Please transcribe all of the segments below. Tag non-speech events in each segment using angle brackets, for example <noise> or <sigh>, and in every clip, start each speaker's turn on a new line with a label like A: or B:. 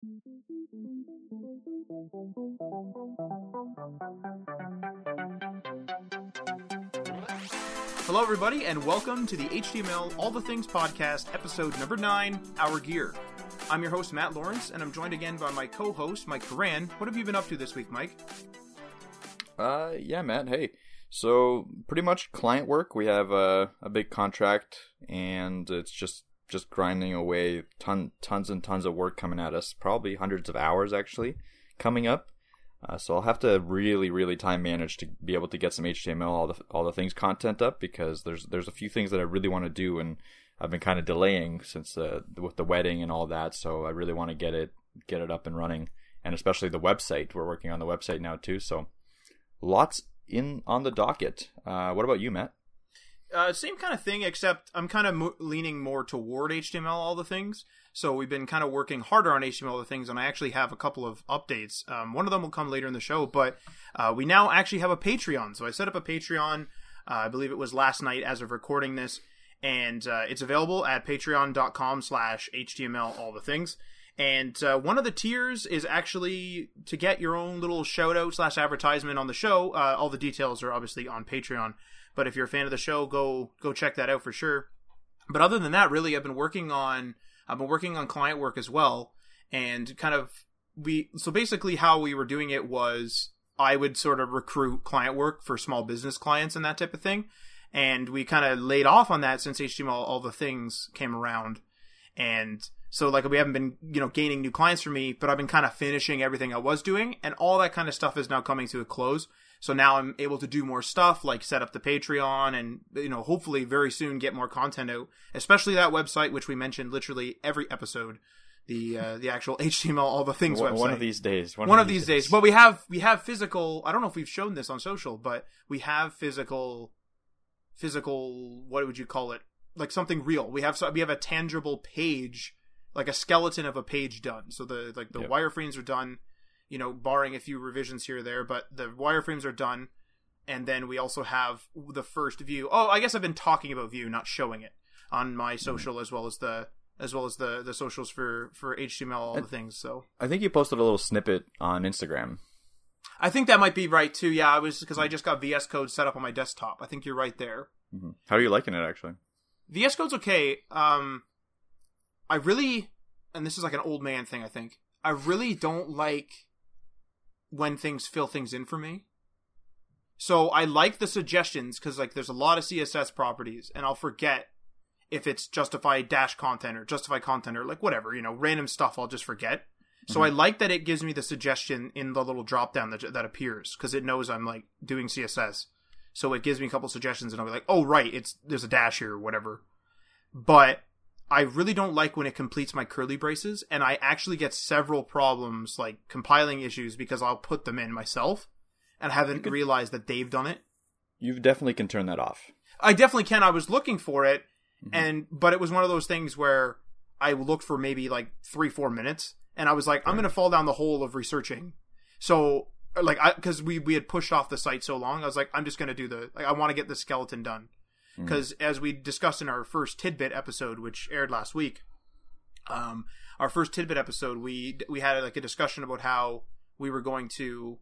A: Hello, everybody, and welcome to the HTML All the Things podcast, episode number nine, Our Gear. I'm your host, Matt Lawrence, and I'm joined again by my co host, Mike Karan. What have you been up to this week, Mike?
B: Uh, yeah, Matt. Hey, so pretty much client work. We have a, a big contract, and it's just just grinding away. Ton tons and tons of work coming at us. Probably hundreds of hours actually coming up. Uh, so I'll have to really, really time manage to be able to get some HTML all the all the things content up because there's there's a few things that I really want to do and I've been kind of delaying since uh, with the wedding and all that. So I really want to get it get it up and running and especially the website. We're working on the website now too. So lots in on the docket. Uh, what about you, Matt?
A: Uh, same kind of thing, except I'm kind of mo- leaning more toward HTML all the things. So we've been kind of working harder on HTML all the things, and I actually have a couple of updates. Um, one of them will come later in the show, but uh, we now actually have a Patreon. So I set up a Patreon. Uh, I believe it was last night as of recording this, and uh, it's available at patreon.com/slash HTML all the things. And uh, one of the tiers is actually to get your own little shout out slash advertisement on the show. Uh, all the details are obviously on Patreon. But if you're a fan of the show, go go check that out for sure. But other than that, really, I've been working on I've been working on client work as well, and kind of we so basically how we were doing it was I would sort of recruit client work for small business clients and that type of thing, and we kind of laid off on that since HTML all the things came around, and so like we haven't been you know gaining new clients for me, but I've been kind of finishing everything I was doing, and all that kind of stuff is now coming to a close. So now I'm able to do more stuff like set up the Patreon and you know hopefully very soon get more content out, especially that website which we mentioned literally every episode. The uh, the actual <laughs> HTML all the things
B: one,
A: website.
B: One of these days.
A: One, one of, these days. days. But we have we have physical. I don't know if we've shown this on social, but we have physical physical. What would you call it? Like something real. We have we have a tangible page, like a skeleton of a page done. So the like the yep. wireframes are done you know, barring a few revisions here or there, but the wireframes are done. And then we also have the first view. Oh, I guess I've been talking about Vue, not showing it on my mm-hmm. social mm-hmm. as well as the as well as the the socials for for HTML all I, the things. So
B: I think you posted a little snippet on Instagram.
A: I think that might be right too. Yeah, I was because I just got VS Code set up on my desktop. I think you're right there.
B: Mm-hmm. How are you liking it actually?
A: VS Code's okay. Um, I really, and this is like an old man thing. I think I really don't like when things fill things in for me. So I like the suggestions because like there's a lot of CSS properties, and I'll forget if it's justify dash content or justify content or like whatever you know random stuff. I'll just forget. Mm-hmm. So I like that it gives me the suggestion in the little drop down that that appears because it knows I'm like doing CSS. So it gives me a couple suggestions, and I'll be like, oh right, it's there's a dash here or whatever. But I really don't like when it completes my curly braces, and I actually get several problems like compiling issues because I'll put them in myself and I haven't could, realized that they've done it.
B: You definitely can turn that off.
A: I definitely can. I was looking for it, mm-hmm. and but it was one of those things where I looked for maybe like three, four minutes, and I was like, right. I'm going to fall down the hole of researching. So like, I because we we had pushed off the site so long, I was like, I'm just going to do the like, I want to get the skeleton done because mm. as we discussed in our first tidbit episode, which aired last week, um, our first tidbit episode, we we had like a discussion about how we were going to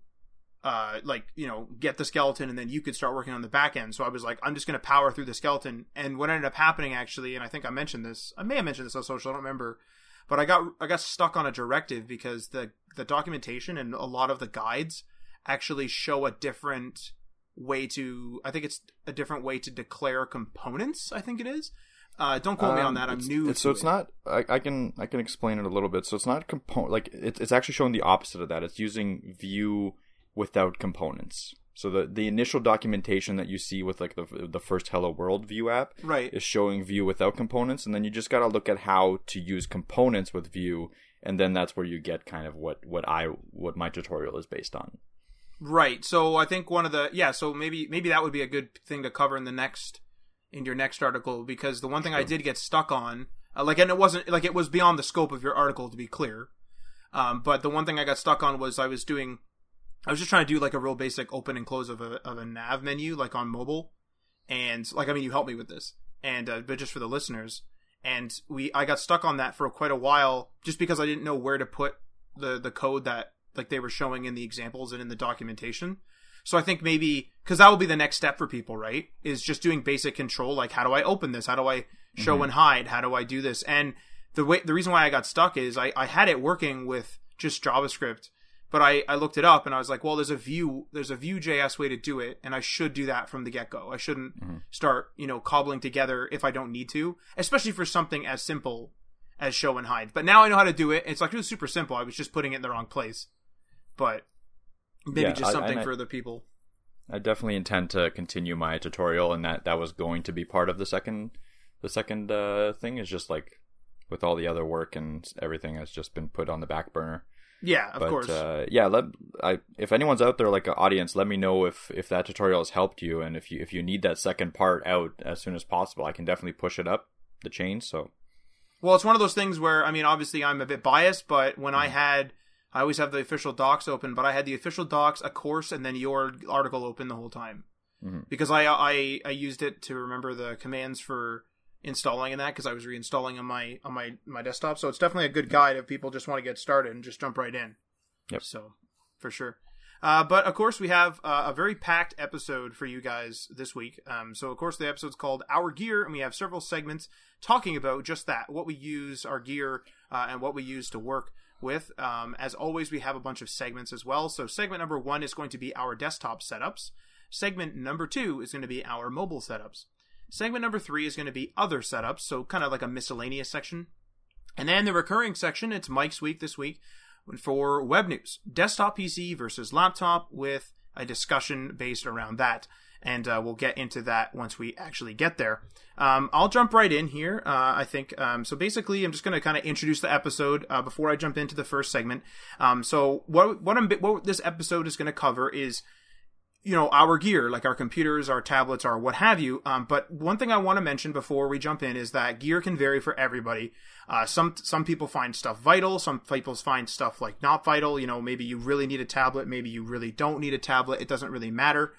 A: uh, like you know get the skeleton and then you could start working on the back end so i was like i'm just going to power through the skeleton and what ended up happening actually and i think i mentioned this i may have mentioned this on social i don't remember but i got i got stuck on a directive because the the documentation and a lot of the guides actually show a different way to I think it's a different way to declare components. I think it is. Uh, don't quote um, me on um, that. I'm new.
B: So it's
A: it.
B: not. I, I, can I can explain it a little bit. So it's not component. Like it, it's actually showing the opposite of that. It's using Vue without components. So the the initial documentation that you see with like the the first Hello World Vue app,
A: right,
B: is showing Vue without components, and then you just got to look at how to use components with Vue and then that's where you get kind of what what I what my tutorial is based on.
A: Right. So I think one of the yeah. So maybe maybe that would be a good thing to cover in the next in your next article because the one thing sure. I did get stuck on, uh, like, and it wasn't like it was beyond the scope of your article to be clear. Um, but the one thing I got stuck on was I was doing, I was just trying to do like a real basic open and close of a of a nav menu like on mobile, and like I mean you helped me with this, and uh, but just for the listeners, and we I got stuck on that for quite a while just because I didn't know where to put the the code that like they were showing in the examples and in the documentation. So I think maybe because that will be the next step for people, right? Is just doing basic control, like how do I open this? How do I show
B: Mm-hmm.
A: and hide? How do I do this? And the way the reason why I got stuck is I, I had it working with just JavaScript, but I, I looked it up and I was like, well, there's a Vue there's a Vue.js way to do it, and I should do that from the get go. I shouldn't
B: Mm-hmm.
A: start you know cobbling together if I don't need to, especially for something as simple as show and hide. But now I know how to do it. It's like it was super simple. I was just putting it in the wrong place, but maybe
B: Yeah,
A: just something
B: and I-
A: for other people.
B: I definitely intend to continue my tutorial, and that that was going to be part of the second the second uh, thing. Is just like with all the other work and everything has just been put on the back burner.
A: Yeah, of
B: but
A: course.
B: uh, yeah, let I if anyone's out there like an audience, let me know if if that tutorial has helped you, and if you if you need that second part out as soon as possible, I can definitely push it up the chain. So
A: Well, it's one of those things where I mean, obviously, I'm a bit biased, but when
B: Mm-hmm.
A: I had, I always have the official docs open, but I had the official docs, a course, and then your article open the whole time
B: Mhm.
A: because I I I used it to remember the commands for installing in that because I was reinstalling on my on my my desktop. So it's definitely a good guide if people just want to get started and just jump right in.
B: Yep.
A: So for sure. Uh, but of course, we have uh, a very packed episode for you guys this week. Um, so, of course, the episode's called Our Gear, and we have several segments talking about just that what we use, our gear, uh, and what we use to work with. Um, as always, we have a bunch of segments as well. So, segment number one is going to be our desktop setups. Segment number two is going to be our mobile setups. Segment number three is going to be other setups, so kind of like a miscellaneous section. And then the recurring section, it's Mike's week this week for web news desktop PC versus laptop with a discussion based around that. And uh, we'll get into that once we actually get there. Um, I'll jump right in here, uh, I think. Um, so basically, I'm just going to kind of introduce the episode uh, before I jump into the first segment. Um, so what what what this episode is going to cover is you know our gear like our computers our tablets our what have you um, but one thing i want to mention before we jump in is that gear can vary for everybody uh, some some people find stuff vital some people find stuff like not vital you know maybe you really need a tablet maybe you really don't need a tablet it doesn't really matter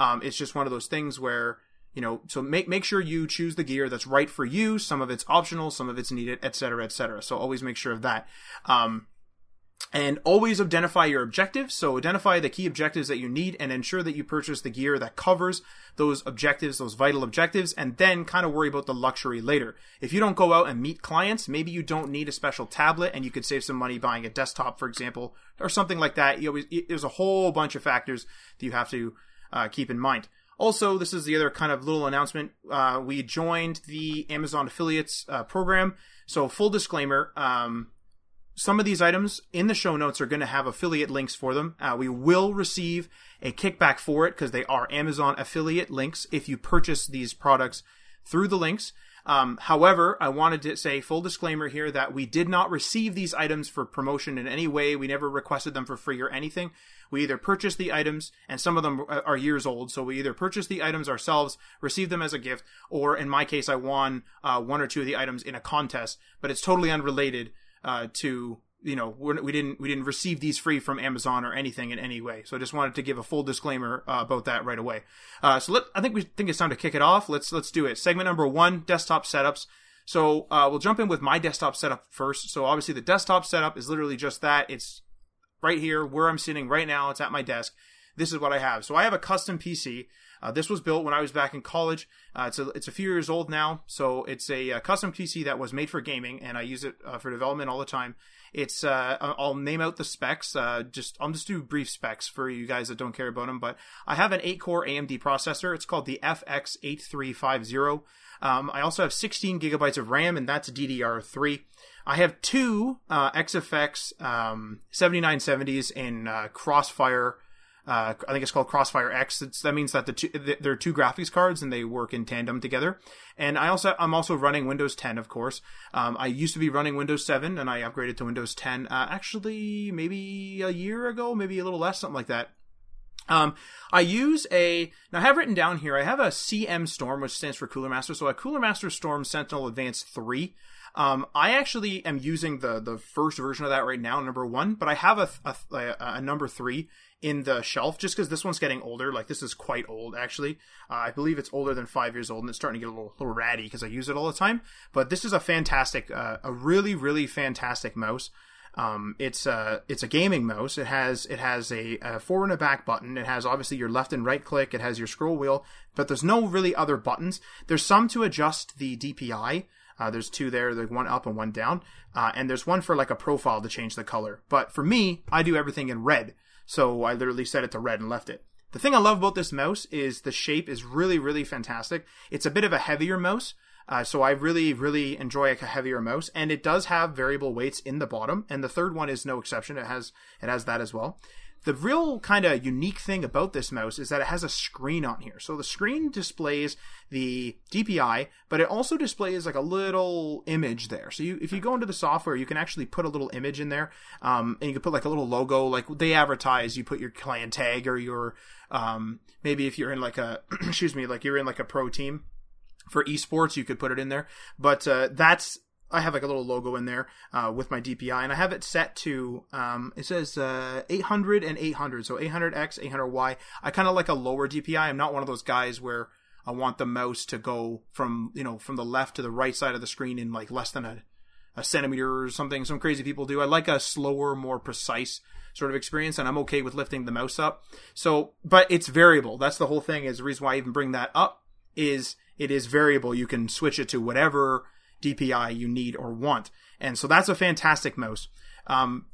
A: um, it's just one of those things where you know so make make sure you choose the gear that's right for you some of it's optional some of it's needed etc etc so always make sure of that um, and always identify your objectives. So identify the key objectives that you need and ensure that you purchase the gear that covers those objectives, those vital objectives, and then kind of worry about the luxury later. If you don't go out and meet clients, maybe you don't need a special tablet and you could save some money buying a desktop, for example, or something like that. You always, there's a whole bunch of factors that you have to uh, keep in mind. Also, this is the other kind of little announcement. Uh, we joined the Amazon affiliates uh, program. So, full disclaimer, um, some of these items in the show notes are going to have affiliate links for them. Uh, we will receive a kickback for it because they are Amazon affiliate links if you purchase these products through the links. Um, however, I wanted to say full disclaimer here that we did not receive these items for promotion in any way. We never requested them for free or anything. We either purchase the items, and some of them are years old, so we either purchase the items ourselves, receive them as a gift, or in my case, I won uh, one or two of the items in a contest. But it's totally unrelated uh, to you know we're, we didn't we didn't receive these free from Amazon or anything in any way. So I just wanted to give a full disclaimer uh, about that right away. Uh, so let I think we think it's time to kick it off. Let's let's do it. Segment number one: desktop setups. So uh, we'll jump in with my desktop setup first. So obviously the desktop setup is literally just that. It's right here where I'm sitting right now. It's at my desk. This is what I have. So I have a custom PC. Uh, this was built when I was back in college. Uh, it's a it's a few years old now, so it's a, uh custom PC that was made for gaming, and I use it uh, for development all the time. It's uh, I'll name out the specs. Uh, just I'll just do brief specs for you guys that don't care about them. But I have an 8-core AMD processor. It's called the FX8350. Um, I also have 16 gigabytes of RAM, and that's DDR3. I have two uh, XFX um, 7970s in uh, Crossfire. Uh, I think it's called Crossfire X. It's, that means that the two, th- there are two graphics cards and they work in tandem together. And I also I'm also running Windows 10, of course. Um, I used to be running Windows 7 and I upgraded to Windows 10. Uh, actually, maybe a year ago, maybe a little less, something like that. Um, I use a now I have written down here. I have a CM Storm, which stands for Cooler Master. So a Cooler Master Storm Sentinel Advanced three. Um, I actually am using the the first version of that right now, number one, but I have a a, a, number three in the shelf just because this one's getting older. Like this is quite old, actually. Uh, I believe it's older than five years old, and it's starting to get a little little ratty because I use it all the time. But this is a fantastic, uh, a really really fantastic mouse. Um, it's a it's a gaming mouse. It has it has a, a, forward and a back button. It has obviously your left and right click. It has your scroll wheel, but there's no really other buttons. There's some to adjust the DPI. Uh, there's two there, like one up and one down, uh, and there's one for like a profile to change the color. But for me, I do everything in red, so I literally set it to red and left it. The thing I love about this mouse is the shape is really really fantastic. It's a bit of a heavier mouse, uh, so I really, really enjoy a heavier mouse, and it does have variable weights in the bottom. And the third one is no exception; it has it has that as well. The real kind of unique thing about this mouse is that it has a screen on here. So the screen displays the DPI, but it also displays like a little image there. So you, if you go into the software, you can actually put a little image in there, um, and you can put like a little logo, like they advertise. You put your clan tag or your um, maybe if you're in like a <clears throat> excuse me, like you're in like a pro team for esports, you could put it in there. But uh, that's I have like a little logo in there uh, with my DPI, and I have it set to um, it says uh, 800 and 800, so 800x, 800y. I kind of like a lower DPI. I'm not one of those guys where I want the mouse to go from you know from the left to the right side of the screen in like less than a, a centimeter or something. Some crazy people do. I like a slower, more precise sort of experience, and I'm okay with lifting the mouse up. So, but it's variable. That's the whole thing. Is the reason why I even bring that up is it is variable. You can switch it to whatever DPI you need or want. And so that's a fantastic mouse. Um,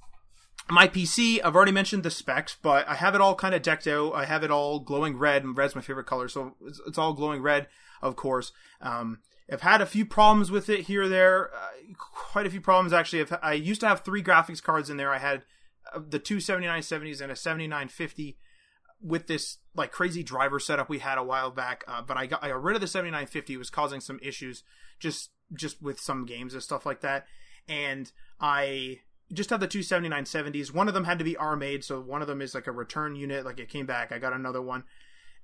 A: my PC, I've already mentioned the specs, but I have it all kind of decked out. I have it all glowing red, and red's my favorite color, so it's, it's all glowing red, of course. Um, I've had a few problems with it here or there, uh, quite a few problems actually. I've, i used to have three graphics cards in there. I had uh, the two 7970s and a 7950 with this like crazy driver setup we had a while back. Uh, but I got, I got rid of the 7950. It was causing some issues just just with some games and stuff like that. And I just had the two 7970s. One of them had to be RMA'd, so one of them is like a return unit. Like it came back. I got another one.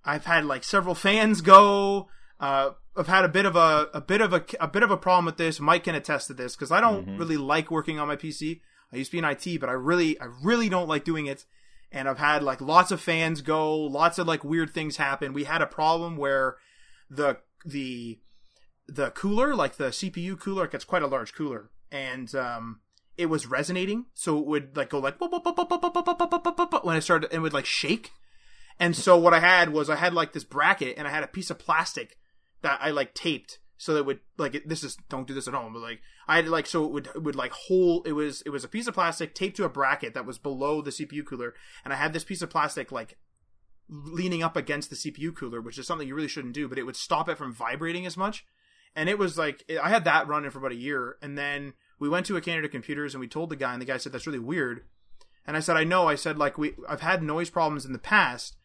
A: I've had like several fans go. Uh, I've had a bit of a a bit of a a bit of a problem with this. Mike can attest to this because I don't mm-hmm. really like working on my PC. I used to be in IT, but I really I really don't like doing it and I've had like lots of fans go, lots of like weird things happen. We had a problem where the the the cooler, like the CPU cooler, it gets quite a large cooler, and um, it was resonating, so it would like go like when it started, it would like shake. And so what I had was I had like this bracket, and I had a piece of plastic that I like taped so that would like this is don't do this at home but like i had like so it would would like hold it was it was a piece of plastic taped to a bracket that was below the cpu cooler and i had this piece of plastic like leaning up against the cpu cooler which is something you really shouldn't do but it would stop it from vibrating as much and it was like i had that running for about a year and then we went to a canada computers and we told the guy and the guy said that's really weird and i said i know i said like we i've had noise problems in the past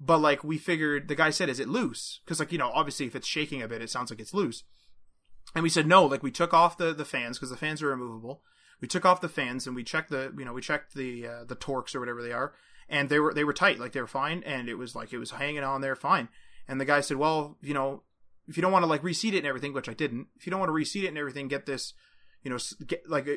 A: but like we figured, the guy said, "Is it loose?" Because like you know, obviously, if it's shaking a bit, it sounds like it's loose. And we said no. Like we took off the the fans because the fans are removable. We took off the fans and we checked the you know we checked the uh, the torques or whatever they are, and they were they were tight, like they were fine, and it was like it was hanging on there fine. And the guy said, "Well, you know, if you don't want to like reseat it and everything, which I didn't, if you don't want to reseat it and everything, get this, you know, get like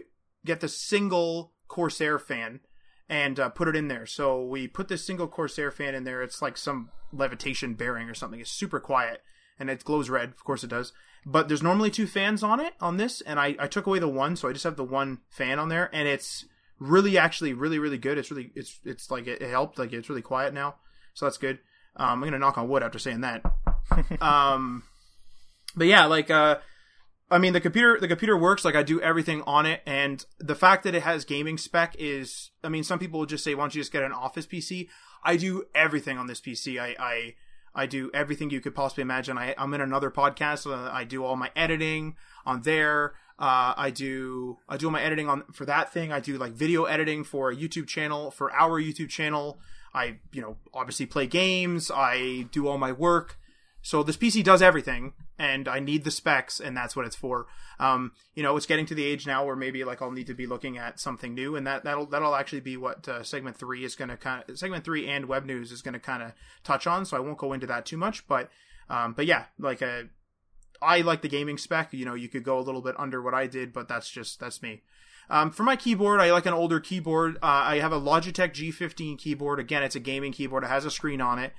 A: get this single Corsair fan and uh, put it in there. So we put this single Corsair fan in there. It's like some levitation bearing or something. It's super quiet and it glows red. Of course it does. But there's normally two fans on it on this, and I, I took away the one, so I just have the one fan on there, and it's really actually really really good. It's really it's it's like it, it helped. Like it's really quiet now, so that's good. Um, I'm gonna knock on wood after saying that. <laughs> um, but yeah, like uh, I mean, the computer the computer works. Like I do everything on it, and the fact that it has gaming spec is. I mean, some people will just say, "Why don't you just get an office PC?" I do everything on this PC. I I, I do everything you could possibly imagine. I I'm in another podcast. So I do all my editing on there. Uh, I do I do all my editing on for that thing. I do like video editing for a YouTube channel for our YouTube channel. I you know obviously play games. I do all my work. So this PC does everything, and I need the specs, and that's what it's for. Um, you know, it's getting to the age now where maybe like I'll need to be looking at something new, and that that'll that'll actually be what uh, segment three is going to kind of segment three and web news is going to kind of touch on. So I won't go into that too much, but um, but yeah, like a. Uh, I like the gaming spec. You know, you could go a little bit under what I did, but that's just that's me. Um, for my keyboard, I like an older keyboard. Uh, I have a Logitech G15 keyboard. Again, it's a gaming keyboard. It has a screen on it.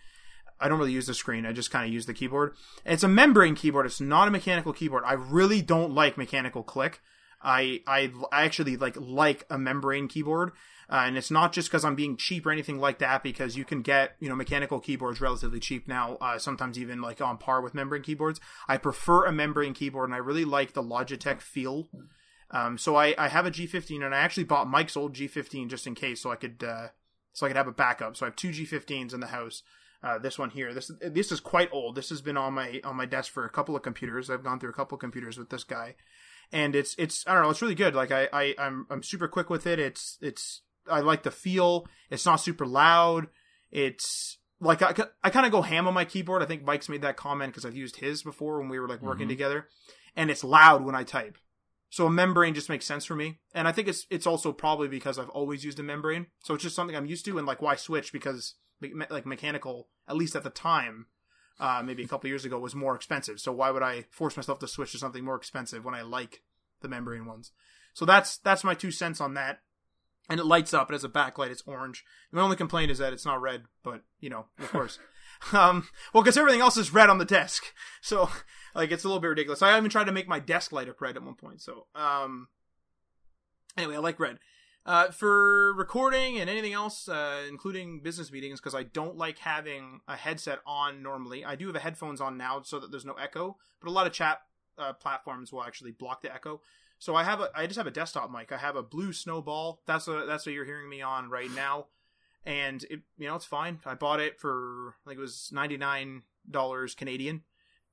A: I don't really use the screen. I just kind of use the keyboard. It's a membrane keyboard. It's not a mechanical keyboard. I really don't like mechanical click. I I, actually like like a membrane keyboard. Uh, and it's not just because I'm being cheap or anything like that, because you can get you know mechanical keyboards relatively cheap now, uh, sometimes even like on par with membrane keyboards. I prefer a membrane keyboard, and I really like the Logitech feel. Um, so I, I have a G15, and I actually bought Mike's old G15 just in case, so I could uh, so I could have a backup. So I have two G15s in the house. Uh, this one here, this this is quite old. This has been on my on my desk for a couple of computers. I've gone through a couple of computers with this guy, and it's it's I don't know, it's really good. Like I, I I'm I'm super quick with it. It's it's I like the feel. It's not super loud. It's like I, I kind of go ham on my keyboard. I think Mike's made that comment because I've used his before when we were like working
B: Mhm.
A: together, and it's loud when I type. So a membrane just makes sense for me, and I think it's it's also probably because I've always used a membrane, so it's just something I'm used to, and like why switch because like mechanical, at least at the time, uh, maybe a couple years ago, was more expensive. So why would I force myself to switch to something more expensive when I like the membrane ones? So that's that's my two cents on that. And it lights up. It has a backlight. It's orange. My only complaint is that it's not red, but you know, of course. <laughs> um, well, because everything else is red on the desk, <laughs> so like it's a little bit ridiculous. I even tried to make my desk light up red at one point. So, um, anyway, I like red. Uh, for recording and anything else, uh, including business meetings, because I don't like having a headset on normally. I do have a headphones on now so that there's no echo, but a lot of chat uh, platforms will actually block the echo. So I have a, I just have a desktop mic. I have a blue snowball. That's what that's what you're hearing me on right now, and it, you know, it's fine. I bought it for I think it was ninety nine dollars Canadian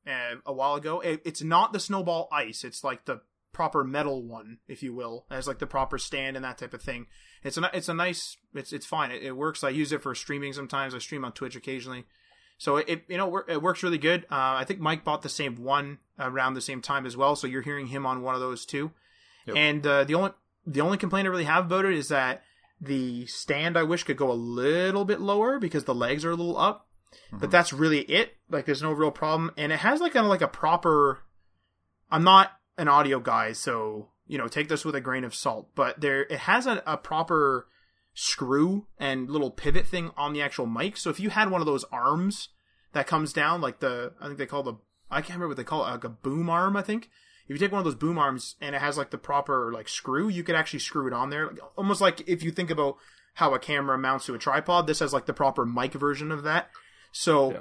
A: uh, a while ago. It, it's not the snowball ice. It's like the proper metal one, if you will, as like the proper stand and that type of thing. It's a it's a nice. It's it's fine. It, it works. I use it for streaming sometimes. I stream on Twitch occasionally. So it, it you know it works really good. Uh, I think Mike bought the same one around the same time as well. So you're hearing him on one of those too.
B: Yep.
A: And uh, the only the only complaint I really have about it is that the stand I wish could go a little bit lower because the legs are a little up. But
B: Mhm.
A: that's really it. Like there's no real problem, and it has like kind of like a proper. I'm not an audio guy, so you know take this with a grain of salt. But there, it has a, a proper screw and little pivot thing on the actual mic. So if you had one of those arms that comes down, like the I think they call the I can't remember what they call it, like a boom arm. I think if you take one of those boom arms and it has like the proper like screw, you could actually screw it on there, like, almost like if you think about how a camera mounts to a tripod. This has like the proper mic version of that. So.
B: Yeah.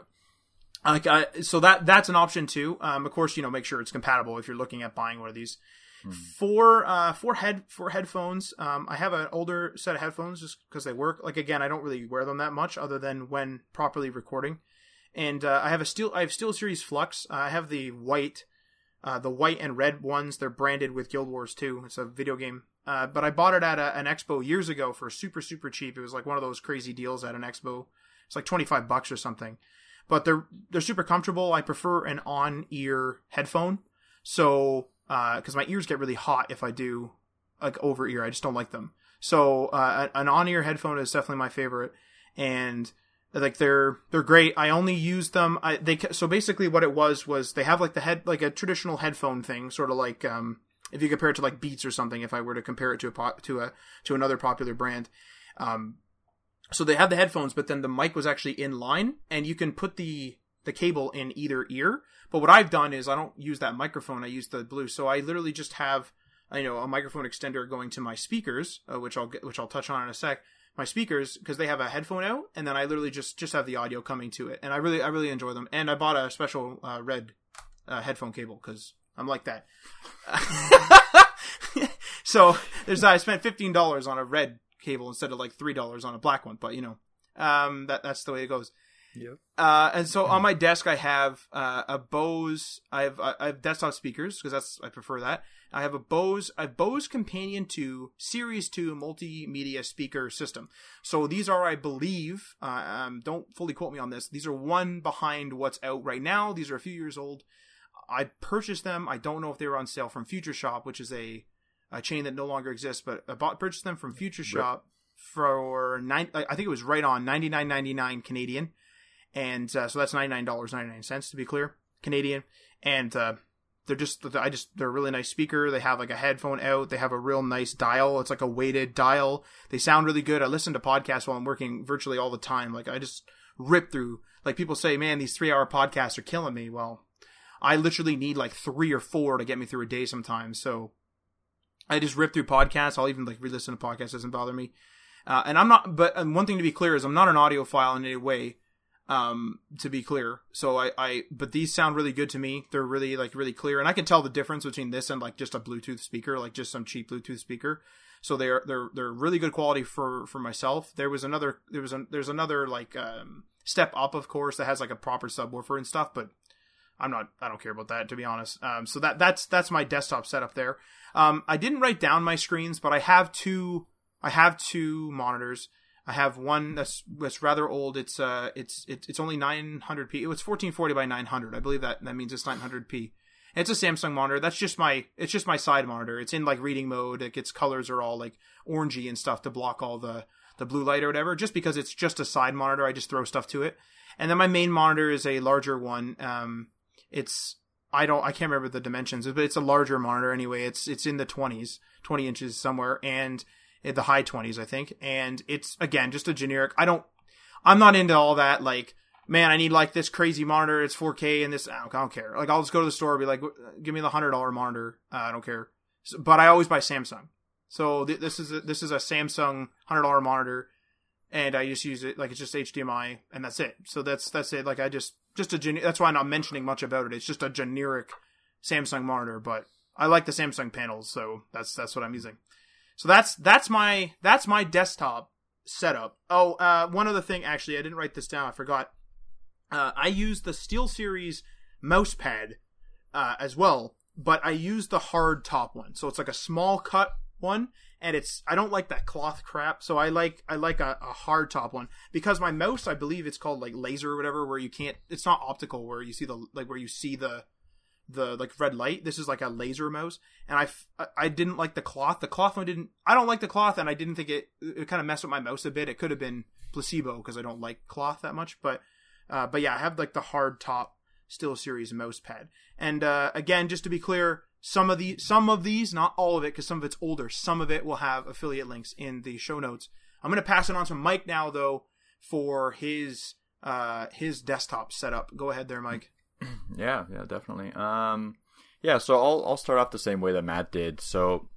A: Like, uh, so that that's an option too. Um, of course, you know, make sure it's compatible if you're looking at buying one of these.
B: Hmm.
A: For uh, for head for headphones, um, I have an older set of headphones just because they work. Like again, I don't really wear them that much, other than when properly recording. And uh, I have a steel I have SteelSeries Flux. Uh, I have the white, uh, the white and red ones. They're branded with Guild Wars 2. It's a video game. Uh, but I bought it at a, an expo years ago for super super cheap. It was like one of those crazy deals at an expo. It's like twenty five bucks or something but they're they're super comfortable. I prefer an on ear headphone, so because my ears get really hot if I do like over ear, I just don't like them. So uh, an on ear headphone is definitely my favorite, and like they're they're great. I only use them. I they so basically what it was was they have like the head like a traditional headphone thing, sort of like um if you compare it to like Beats or something. If I were to compare it to a to a to another popular brand, um, so they have the headphones, but then the mic was actually in line, and you can put the the cable in either ear. But what I've done is I don't use that microphone; I use the blue. So I literally just have you know a microphone extender going to my speakers, uh, which I'll get, which I'll touch on in a sec. My speakers because they have a headphone out, and then I literally just just have the audio coming to it, and I really I really enjoy them. And I bought a special uh, red uh, headphone cable because I'm like that. <laughs> so there's I spent fifteen dollars on a red cable instead of like three dollars on a black one, but you know, um, that that's the way it goes.
B: Yep.
A: Uh, and so on my desk, I have uh, a Bose. I have I have desktop speakers because that's I prefer that. I have a Bose a Bose Companion 2 Series 2 multimedia speaker system. So these are, I believe, uh, um, don't fully quote me on this. These are one behind what's out right now. These are a few years old. I purchased them. I don't know if they were on sale from Future Shop, which is a, a chain that no longer exists, but I bought purchased them from Future Shop for nine. I think it was right on ninety nine ninety nine Canadian, and uh, so that's ninety nine dollars ninety nine cents to be clear, Canadian. And uh, they're just I just they're a really nice speaker. They have like a headphone out. They have a real nice dial. It's like a weighted dial. They sound really good. I listen to podcasts while I'm working virtually all the time. Like I just rip through. Like people say, man, these three hour podcasts are killing me. Well, I literally need like three or four to get me through a day sometimes. So I just rip through podcasts. I'll even like re-listen to podcasts. Doesn't bother me. Uh, and I'm not. But one thing to be clear is I'm not an audiophile in any way. Um, to be clear. So I, I, but these sound really good to me. They're really like really clear, and I can tell the difference between this and like just a Bluetooth speaker, like just some cheap Bluetooth speaker. So they're they're they're really good quality for for myself. There was another there was a, there's another like um step up, of course, that has like a proper subwoofer and stuff, but I'm not I don't care about that to be honest. Um, so that that's that's my desktop setup there. Um, I didn't write down my screens, but I have two I have two monitors. I have one that's that's rather old. It's uh it's it's, it's only 900p. It was 1440 by 900. I believe that that means it's 900p. It's a Samsung monitor. That's just my it's just my side monitor. It's in like reading mode. It gets colors are all like orangey and stuff to block all the the blue light or whatever. Just because it's just a side monitor, I just throw stuff to it. And then my main monitor is a larger one. Um, it's I don't I can't remember the dimensions, but it's a larger monitor anyway. It's it's in the 20s, 20 inches somewhere, and the high 20s, I think. And it's again just a generic. I don't. I'm not into all that. Like, man, I need like this crazy monitor. It's 4K and this. I don't, I don't care. Like, I'll just go to the store and be like, give me the hundred dollar monitor. Uh, I don't care. So, but I always buy Samsung. So th- this is a, this is a Samsung hundred dollar monitor, and I just use it like it's just HDMI, and that's it. So that's that's it. Like I just just a gen- that's why I'm not mentioning much about it. It's just a generic Samsung monitor, but I like the Samsung panels, so that's that's what I'm using. So that's that's my that's my desktop setup. Oh, uh, one other thing, actually, I didn't write this down. I forgot. Uh, I use the SteelSeries mouse pad uh, as well, but I use the hard top one. So it's like a small cut one, and it's I don't like that cloth crap. So I like I like a, a hard top one because my mouse, I believe it's called like laser or whatever, where you can't. It's not optical, where you see the like where you see the the like red light. This is like a laser mouse, and I I didn't like the cloth. The cloth one didn't. I don't like the cloth, and I didn't think it. It kind of messed with my mouse a bit. It could have been placebo because I don't like cloth that much. But uh, but yeah, I have like the hard top SteelSeries mouse pad. And uh, again, just to be clear, some of the some of these, not all of it, because some of it's older. Some of it will have affiliate links in the show notes. I'm gonna pass it on to Mike now, though, for his uh his desktop setup. Go ahead there, Mike. <clears throat>
B: Yeah, yeah, definitely. Um, yeah, so I'll I'll start off the same way that Matt did. So,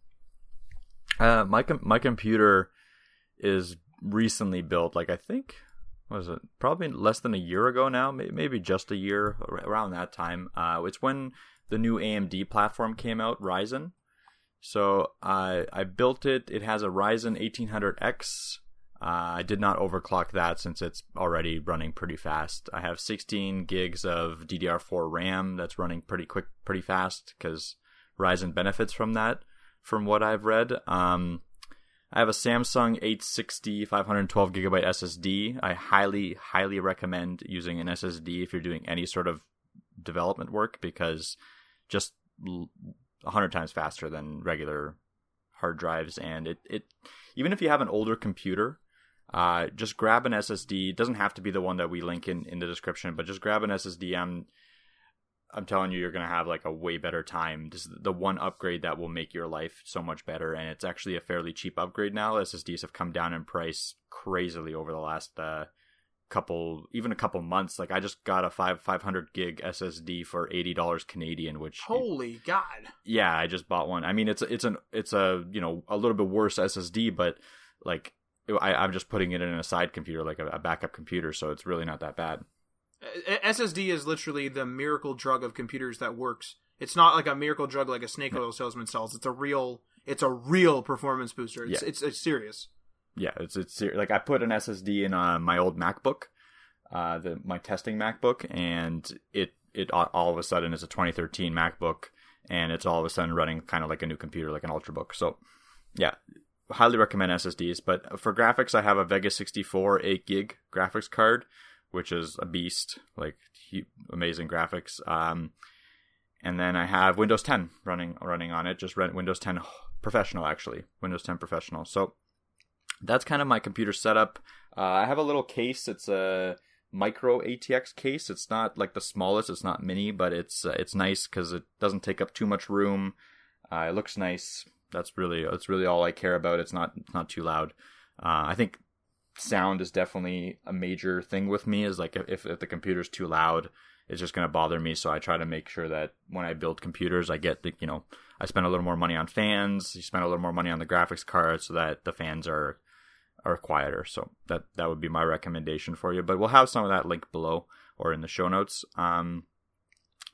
B: uh, my com- my computer is recently built. Like I think was it probably less than a year ago now, maybe just a year around that time. Uh, it's when the new AMD platform came out, Ryzen. So I I built it. It has a Ryzen 1800X uh, I did not overclock that since it's already running pretty fast. I have 16 gigs of DDR4 RAM that's running pretty quick, pretty fast because Ryzen benefits from that, from what I've read. Um, I have a Samsung 860 512 gigabyte SSD. I highly, highly recommend using an SSD if you're doing any sort of development work because just a 100 times faster than regular hard drives. And it, it even if you have an older computer, uh, just grab an SSD. It doesn't have to be the one that we link in, in the description, but just grab an SSD. I'm I'm telling you, you're gonna have like a way better time. This is the one upgrade that will make your life so much better, and it's actually a fairly cheap upgrade now. SSDs have come down in price crazily over the last uh, couple, even a couple months. Like I just got a five 500 gig SSD for eighty dollars Canadian, which
A: holy god,
B: yeah, I just bought one. I mean, it's it's an it's a you know a little bit worse SSD, but like I, am just putting it in a side computer, like a, a, backup computer, so it's really not that bad.
A: SSD is literally the miracle drug of computers that works. It's not like a miracle drug like a snake oil salesman sells. It's a real, it's a real performance booster. It's yeah. it's, it's serious.
B: Yeah, it's it's like I put an SSD in uh, my old MacBook, uh, the my testing MacBook, and it it all of a sudden is a 2013 MacBook, and it's all of a sudden running kind of like a new computer, like an Ultrabook. So, yeah, highly recommend SSDs. But for graphics, I have a Vega 64 8 gig graphics card, which is a beast, like amazing graphics. Um, and then I have Windows 10 running running on it. Just Windows 10 Professional, actually, Windows 10 Professional. So that's kind of my computer setup. Uh, I have a little case. It's a micro ATX case. It's not like the smallest. It's not mini, but it's uh, it's nice because it doesn't take up too much room. Uh, it looks nice that's really that's really all I care about. It's not it's not too loud. Uh, I think sound is definitely a major thing with me. Is like if if the computer's too loud, it's just going to bother me. So I try to make sure that when I build computers, I get the, you know, I spend a little more money on fans, you spend a little more money on the graphics card so that the fans are are quieter. So that that would be my recommendation for you. But we'll have some of that link below or in the show notes. Um,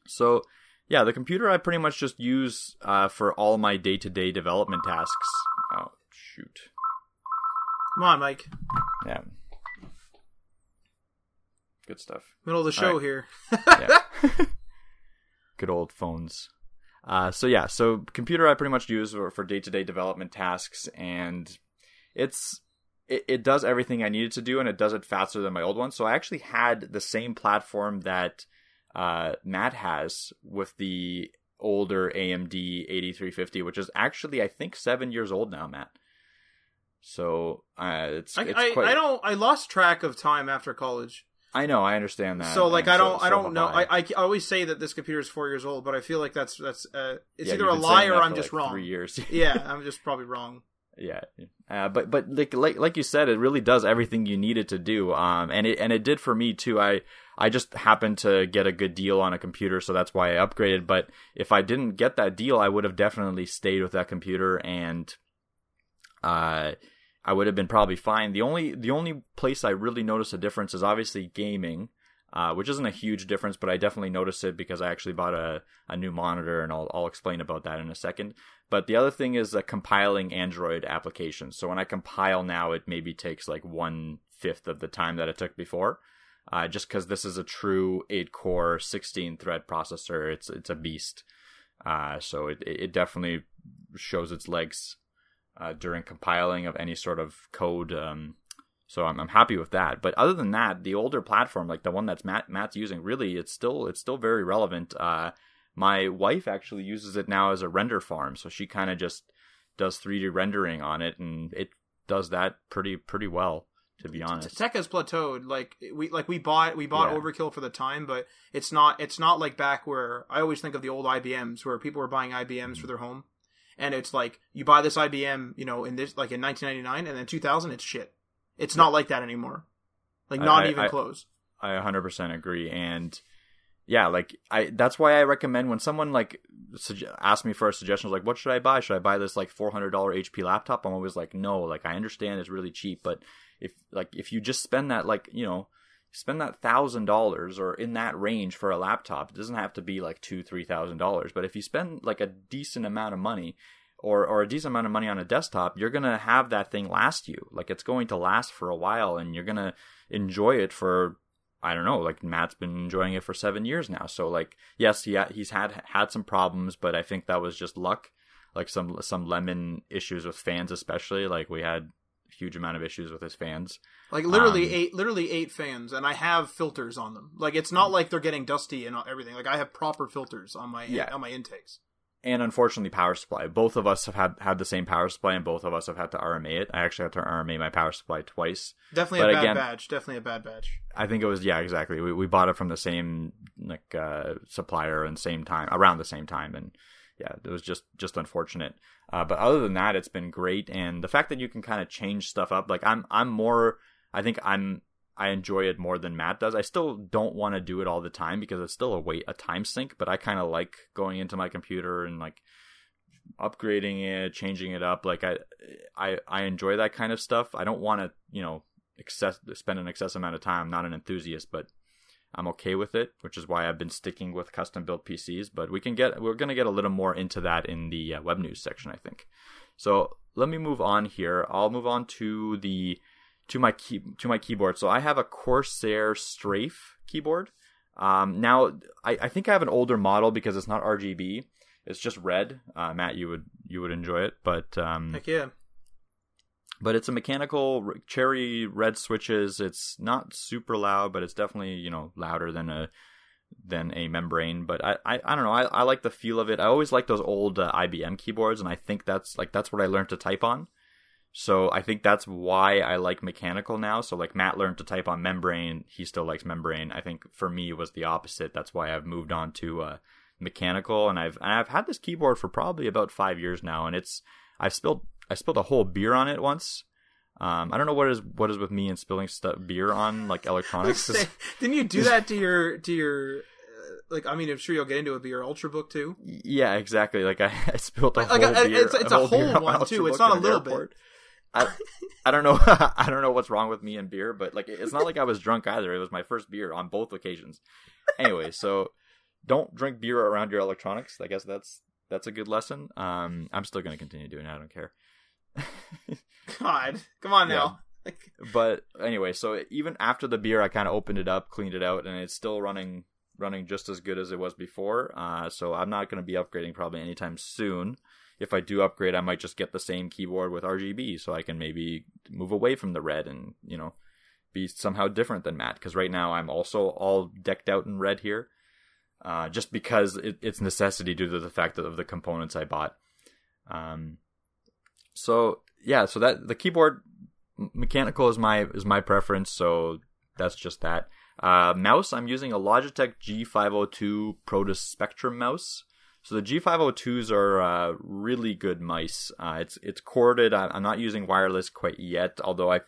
B: so yeah, the computer I pretty much just use uh, for all my day to day development tasks. Oh shoot!
A: Come on, Mike.
B: Yeah. Good stuff.
A: Middle of the show
B: right.
A: here.
B: yeah. <laughs> <laughs> Good old phones. Uh, so yeah, so computer I pretty much use for day to day development tasks, and it's it, it does everything I needed to do, and it does it faster than my old one. So I actually had the same platform that uh, Matt has with the older AMD 8350, which is actually I think seven years old now, Matt. So uh, it's,
A: I,
B: it's
A: I,
B: quite...
A: I don't I lost track of time after college.
B: I know, I understand that.
A: So like I don't
B: so-
A: I don't
B: have
A: know.
B: I.
A: I, I always say that this computer is four years old, but I feel like that's that's uh, it's
B: Yeah,
A: either a lie or I'm just
B: like,
A: wrong.
B: Three years. <laughs>
A: yeah, I'm just probably wrong.
B: Yeah. Uh, but but like, like like you said it really does everything you need it to do. Um and it and it did for me too. I i just happened to get a good deal on a computer so that's why i upgraded. But if i didn't get that deal i would have definitely stayed with that computer and uh i would have been probably fine. The only the only place i really noticed a difference is obviously gaming uh, which isn't a huge difference, but I definitely noticed it because I actually bought a, a new monitor, and I'll, I'll explain about that in a second. But the other thing is uh, compiling Android applications. So when I compile now, it maybe takes like one fifth of the time that it took before. Uh, just because this is a true 8 core 16 thread processor, it's it's a beast. Uh, so it it definitely shows its legs uh, during compiling of any sort of code. Um, so I'm I'm happy with that. But other than that, the older platform, like the one that's Matt Matt's using, really it's still it's still very relevant. My wife actually uses it now as a render farm, so she kind of just does 3D rendering on it, and it does that pretty pretty well, to be honest.
A: Tech has plateaued. Like we like we bought we bought
B: Yeah.
A: Overkill for the time, but it's not it's not like back where I always think of the old IBMs where people were buying IBMs for mm-hmm. their home, and it's like you buy this IBM, you know, in this like in 1999, and then 2000, it's shit. It's not like that anymore. Like not
B: I-
A: even
B: I-
A: close.
B: I 100% agree and yeah, like I that's why I recommend when someone like sugge- asks me for a suggestion like what should I buy? Should I buy this like $400 HP laptop? I'm always like no, like I understand it's really cheap, but if like if you just spend that like, you know, spend that $1000 or in that range for a laptop, it doesn't have to be like 2 $3,000, but if you spend like a decent amount of money or or a decent amount of money on a desktop, you're gonna have that thing last you. Like it's going to last for a while, and you're gonna enjoy it for I don't know. Like Matt's been enjoying it for seven years now. So like yes, he ha- he's had had some problems, but I think that was just luck. Like some some lemon issues with fans, especially. Like we had a huge amount of issues with his fans.
A: Like literally
B: Um,
A: eight, literally eight fans, and I have filters on them. Like it's not like they're getting dusty and everything. Like I have proper filters on my
B: Yeah.
A: on my intakes.
B: And unfortunately power supply. Both of us have had had the same power supply, and both of us have had to RMA it. I actually had to RMA my power supply twice.
A: Definitely
B: But
A: a bad
B: again-
A: badge. Definitely a bad badge.
B: I think it was yeah, exactly. We we bought it from the same like uh, supplier and same time around the same time, and yeah, it was just just unfortunate. Uh, but other than that, it's been great, and the fact that you can kind of change stuff up. Like I'm I'm more. I think I'm. I enjoy it more than Matt does. I still don't want to do it all the time because it's still a wait a time sink. But I kind of like going into my computer and like upgrading it, changing it up. Like I, I, I enjoy that kind of stuff. I don't want to, you know, excess spend an excess amount of time. I'm not an enthusiast, but I'm okay with it, which is why I've been sticking with custom built PCs. But we can get, we're gonna get a little more into that in the uh, web news section, I think. So let me move on here. I'll move on to the to my key to my keyboard. So I have a Corsair Strafe keyboard. Um, now I, I think I have an older model because it's not RGB. It's just red. Uh, Matt, you would you would enjoy it, but um,
A: Heck yeah.
B: but it's a mechanical cherry red switches. It's not super loud, but it's definitely you know louder than a than a membrane. But I I, I don't know. I, I like the feel of it. I always like those old uh, IBM keyboards, and I think that's like that's what I learned to type on. So I think that's why I like mechanical now. So like Matt learned to type on membrane, he still likes membrane. I think for me it was the opposite. That's why I've moved on to uh, mechanical, and I've and I've had this keyboard for probably about five years now, and it's I've spilled I spilled a whole beer on it once. Um, I don't know what is what is with me and spilling stuff beer on like <laughs> electronics.
A: Didn't you do that to your to your like I mean, I'm sure you'll get into it, but your Ultrabook too.
B: Yeah, exactly. Like I, <laughs> I spilled a
A: Like,
B: whole
A: like,
B: beer.
A: it's- it's a
B: whole beer
A: whole
B: on
A: one, too. It's not a little bit.
B: I, I don't know. <laughs> I don't know what's wrong with me and beer, but like it's not like I was drunk either. It was my first beer on both occasions. Anyway, so don't drink beer around your electronics. I guess that's that's a good lesson. Um, I'm still going to continue doing it. I don't care. <laughs>
A: God, come on now. Like,
B: but anyway, so even after the beer, I kind of opened it up, cleaned it out, and it's still running running just as good as it was before. Uh, so I'm not going to be upgrading probably anytime soon. If I do upgrade, I might just get the same keyboard with RGB, so I can maybe move away from the red and you know be somehow different than Matt. Because right now I'm also all decked out in red here, uh, just because it, it's necessity due to the fact of the components I bought. Um, so yeah, so that the keyboard mechanical is my is my preference. So that's just that. Uh, mouse, I'm using a Logitech G502 Proteus Spectrum mouse. So the G502s are uh, really good mice. Uh, it's it's corded. I'm not using wireless quite yet, although I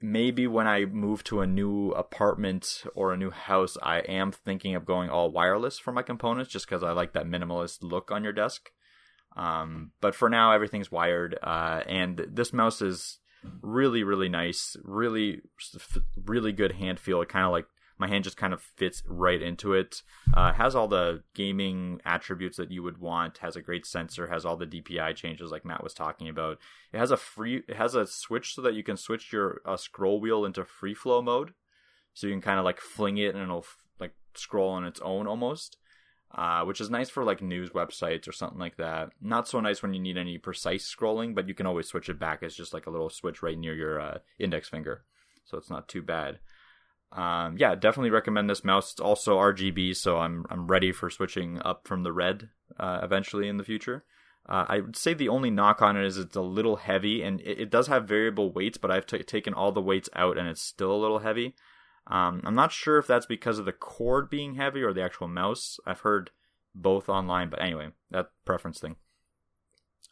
B: maybe when I move to a new apartment or a new house, I am thinking of going all wireless for my components, just because I like that minimalist look on your desk. Um, but for now, everything's wired, uh, and this mouse is really, really nice. Really, really good hand feel. It kind of like my hand just kind of fits right into it. Uh, has all the gaming attributes that you would want. Has a great sensor. Has all the DPI changes like Matt was talking about. It has a free. It has a switch so that you can switch your uh, scroll wheel into free flow mode. So you can kind of like fling it and it'll like scroll on its own almost uh, which is nice for like news websites or something like that. Not so nice when you need any precise scrolling, but you can always switch it back. It's just like a little switch right near your uh, index finger, so it's not too bad. Um, yeah, definitely recommend this mouse. It's also RGB, so I'm I'm ready for switching up from the red uh, eventually in the future. Uh, I would say the only knock on it is it's a little heavy, and it, it does have variable weights, but I've t- taken all the weights out, and it's still a little heavy. Um, I'm not sure if that's because of the cord being heavy or the actual mouse. I've heard both online, but anyway, that preference thing.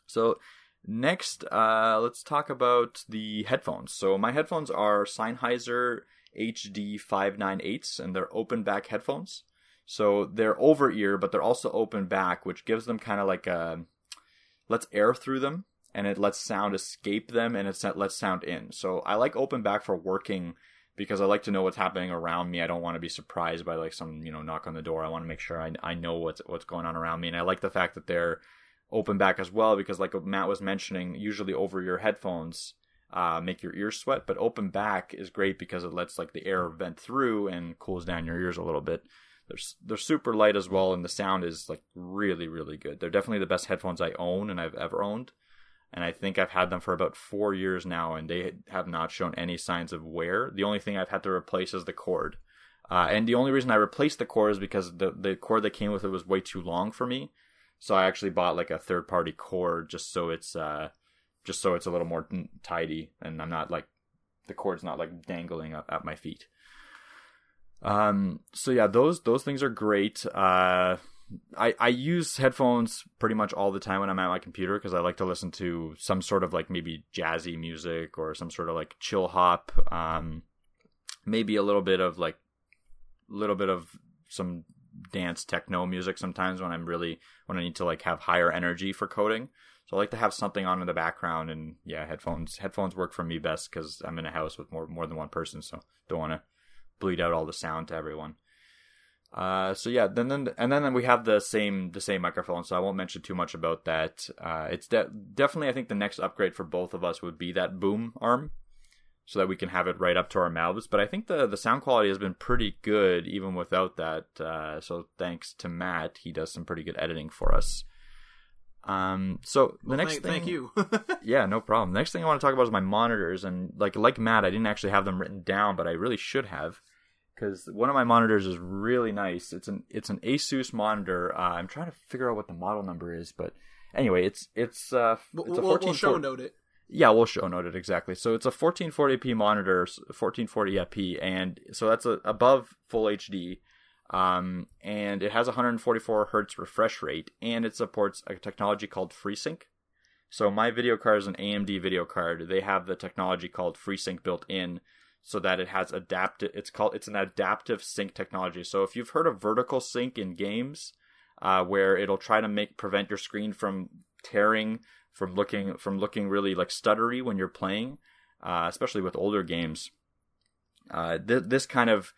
B: So next, uh, let's talk about the headphones. So my headphones are Sennheiser HD 598s, and they're open back headphones. So they're over ear, but they're also open back, which gives them kind of like a lets air through them, and it lets sound escape them, and it lets sound in. So I like open back for working because I like to know what's happening around me. I don't want to be surprised by like some you know knock on the door. I want to make sure I I know what's what's going on around me, and I like the fact that they're open back as well because like Matt was mentioning, usually over your headphones uh, make your ears sweat, but open back is great because it lets like the air vent through and cools down your ears a little bit. They're they're super light as well, and the sound is like really really good. They're definitely the best headphones I own and I've ever owned and I think I've had them for about four years now, and they have not shown any signs of wear. The only thing I've had to replace is the cord, uh, and the only reason I replaced the cord is because the the cord that came with it was way too long for me. So I actually bought like a third party cord just so it's uh just so it's a little more tidy, and I'm not like the cord's not like dangling up at my feet. Um. So yeah, those those things are great. Uh I, I use headphones pretty much all the time when I'm at my computer because I like to listen to some sort of like maybe jazzy music or some sort of like chill hop, um, maybe a little bit of like, a little bit of some dance techno music sometimes when I'm really when I need to like have higher energy for coding. So I like to have something on in the background, and yeah, headphones headphones work for me best because I'm in a house with more more than one person, so don't want to bleed out all the sound to everyone. Uh, so yeah, then then and then we have the same the same microphone. So I won't mention too much about that. Uh, it's de- definitely I think the next upgrade for both of us would be that boom arm, so that we can have it right up to our mouths. But I think the the sound quality has been pretty good even without that. Uh, so thanks to Matt, he does some pretty good editing for us. Um, so the
A: well,
B: next
A: thank,
B: thing,
A: thank you. <laughs>
B: yeah, no problem. The Next thing I want to talk about is my monitors, and like like Matt, I didn't actually have them written down, but I really should have because one of my monitors is really nice. It's an it's an Asus monitor. Uh, I'm trying to figure out what the model number is, but anyway, it's it's uh
A: we'll,
B: it's a
A: we'll, we'll show note it.
B: Yeah, we'll show note it exactly. So it's a 1440p monitor, 1440p, and so that's a, above full HD. Um, and it has 144 hertz refresh rate, and it supports a technology called FreeSync. So my video card is an AMD video card. They have the technology called FreeSync built in, so that it has adaptive. It's called it's an adaptive sync technology. So if you've heard of vertical sync in games, uh, where it'll try to make prevent your screen from tearing from looking from looking really like stuttery when you're playing, uh, especially with older games. Uh, th- this kind of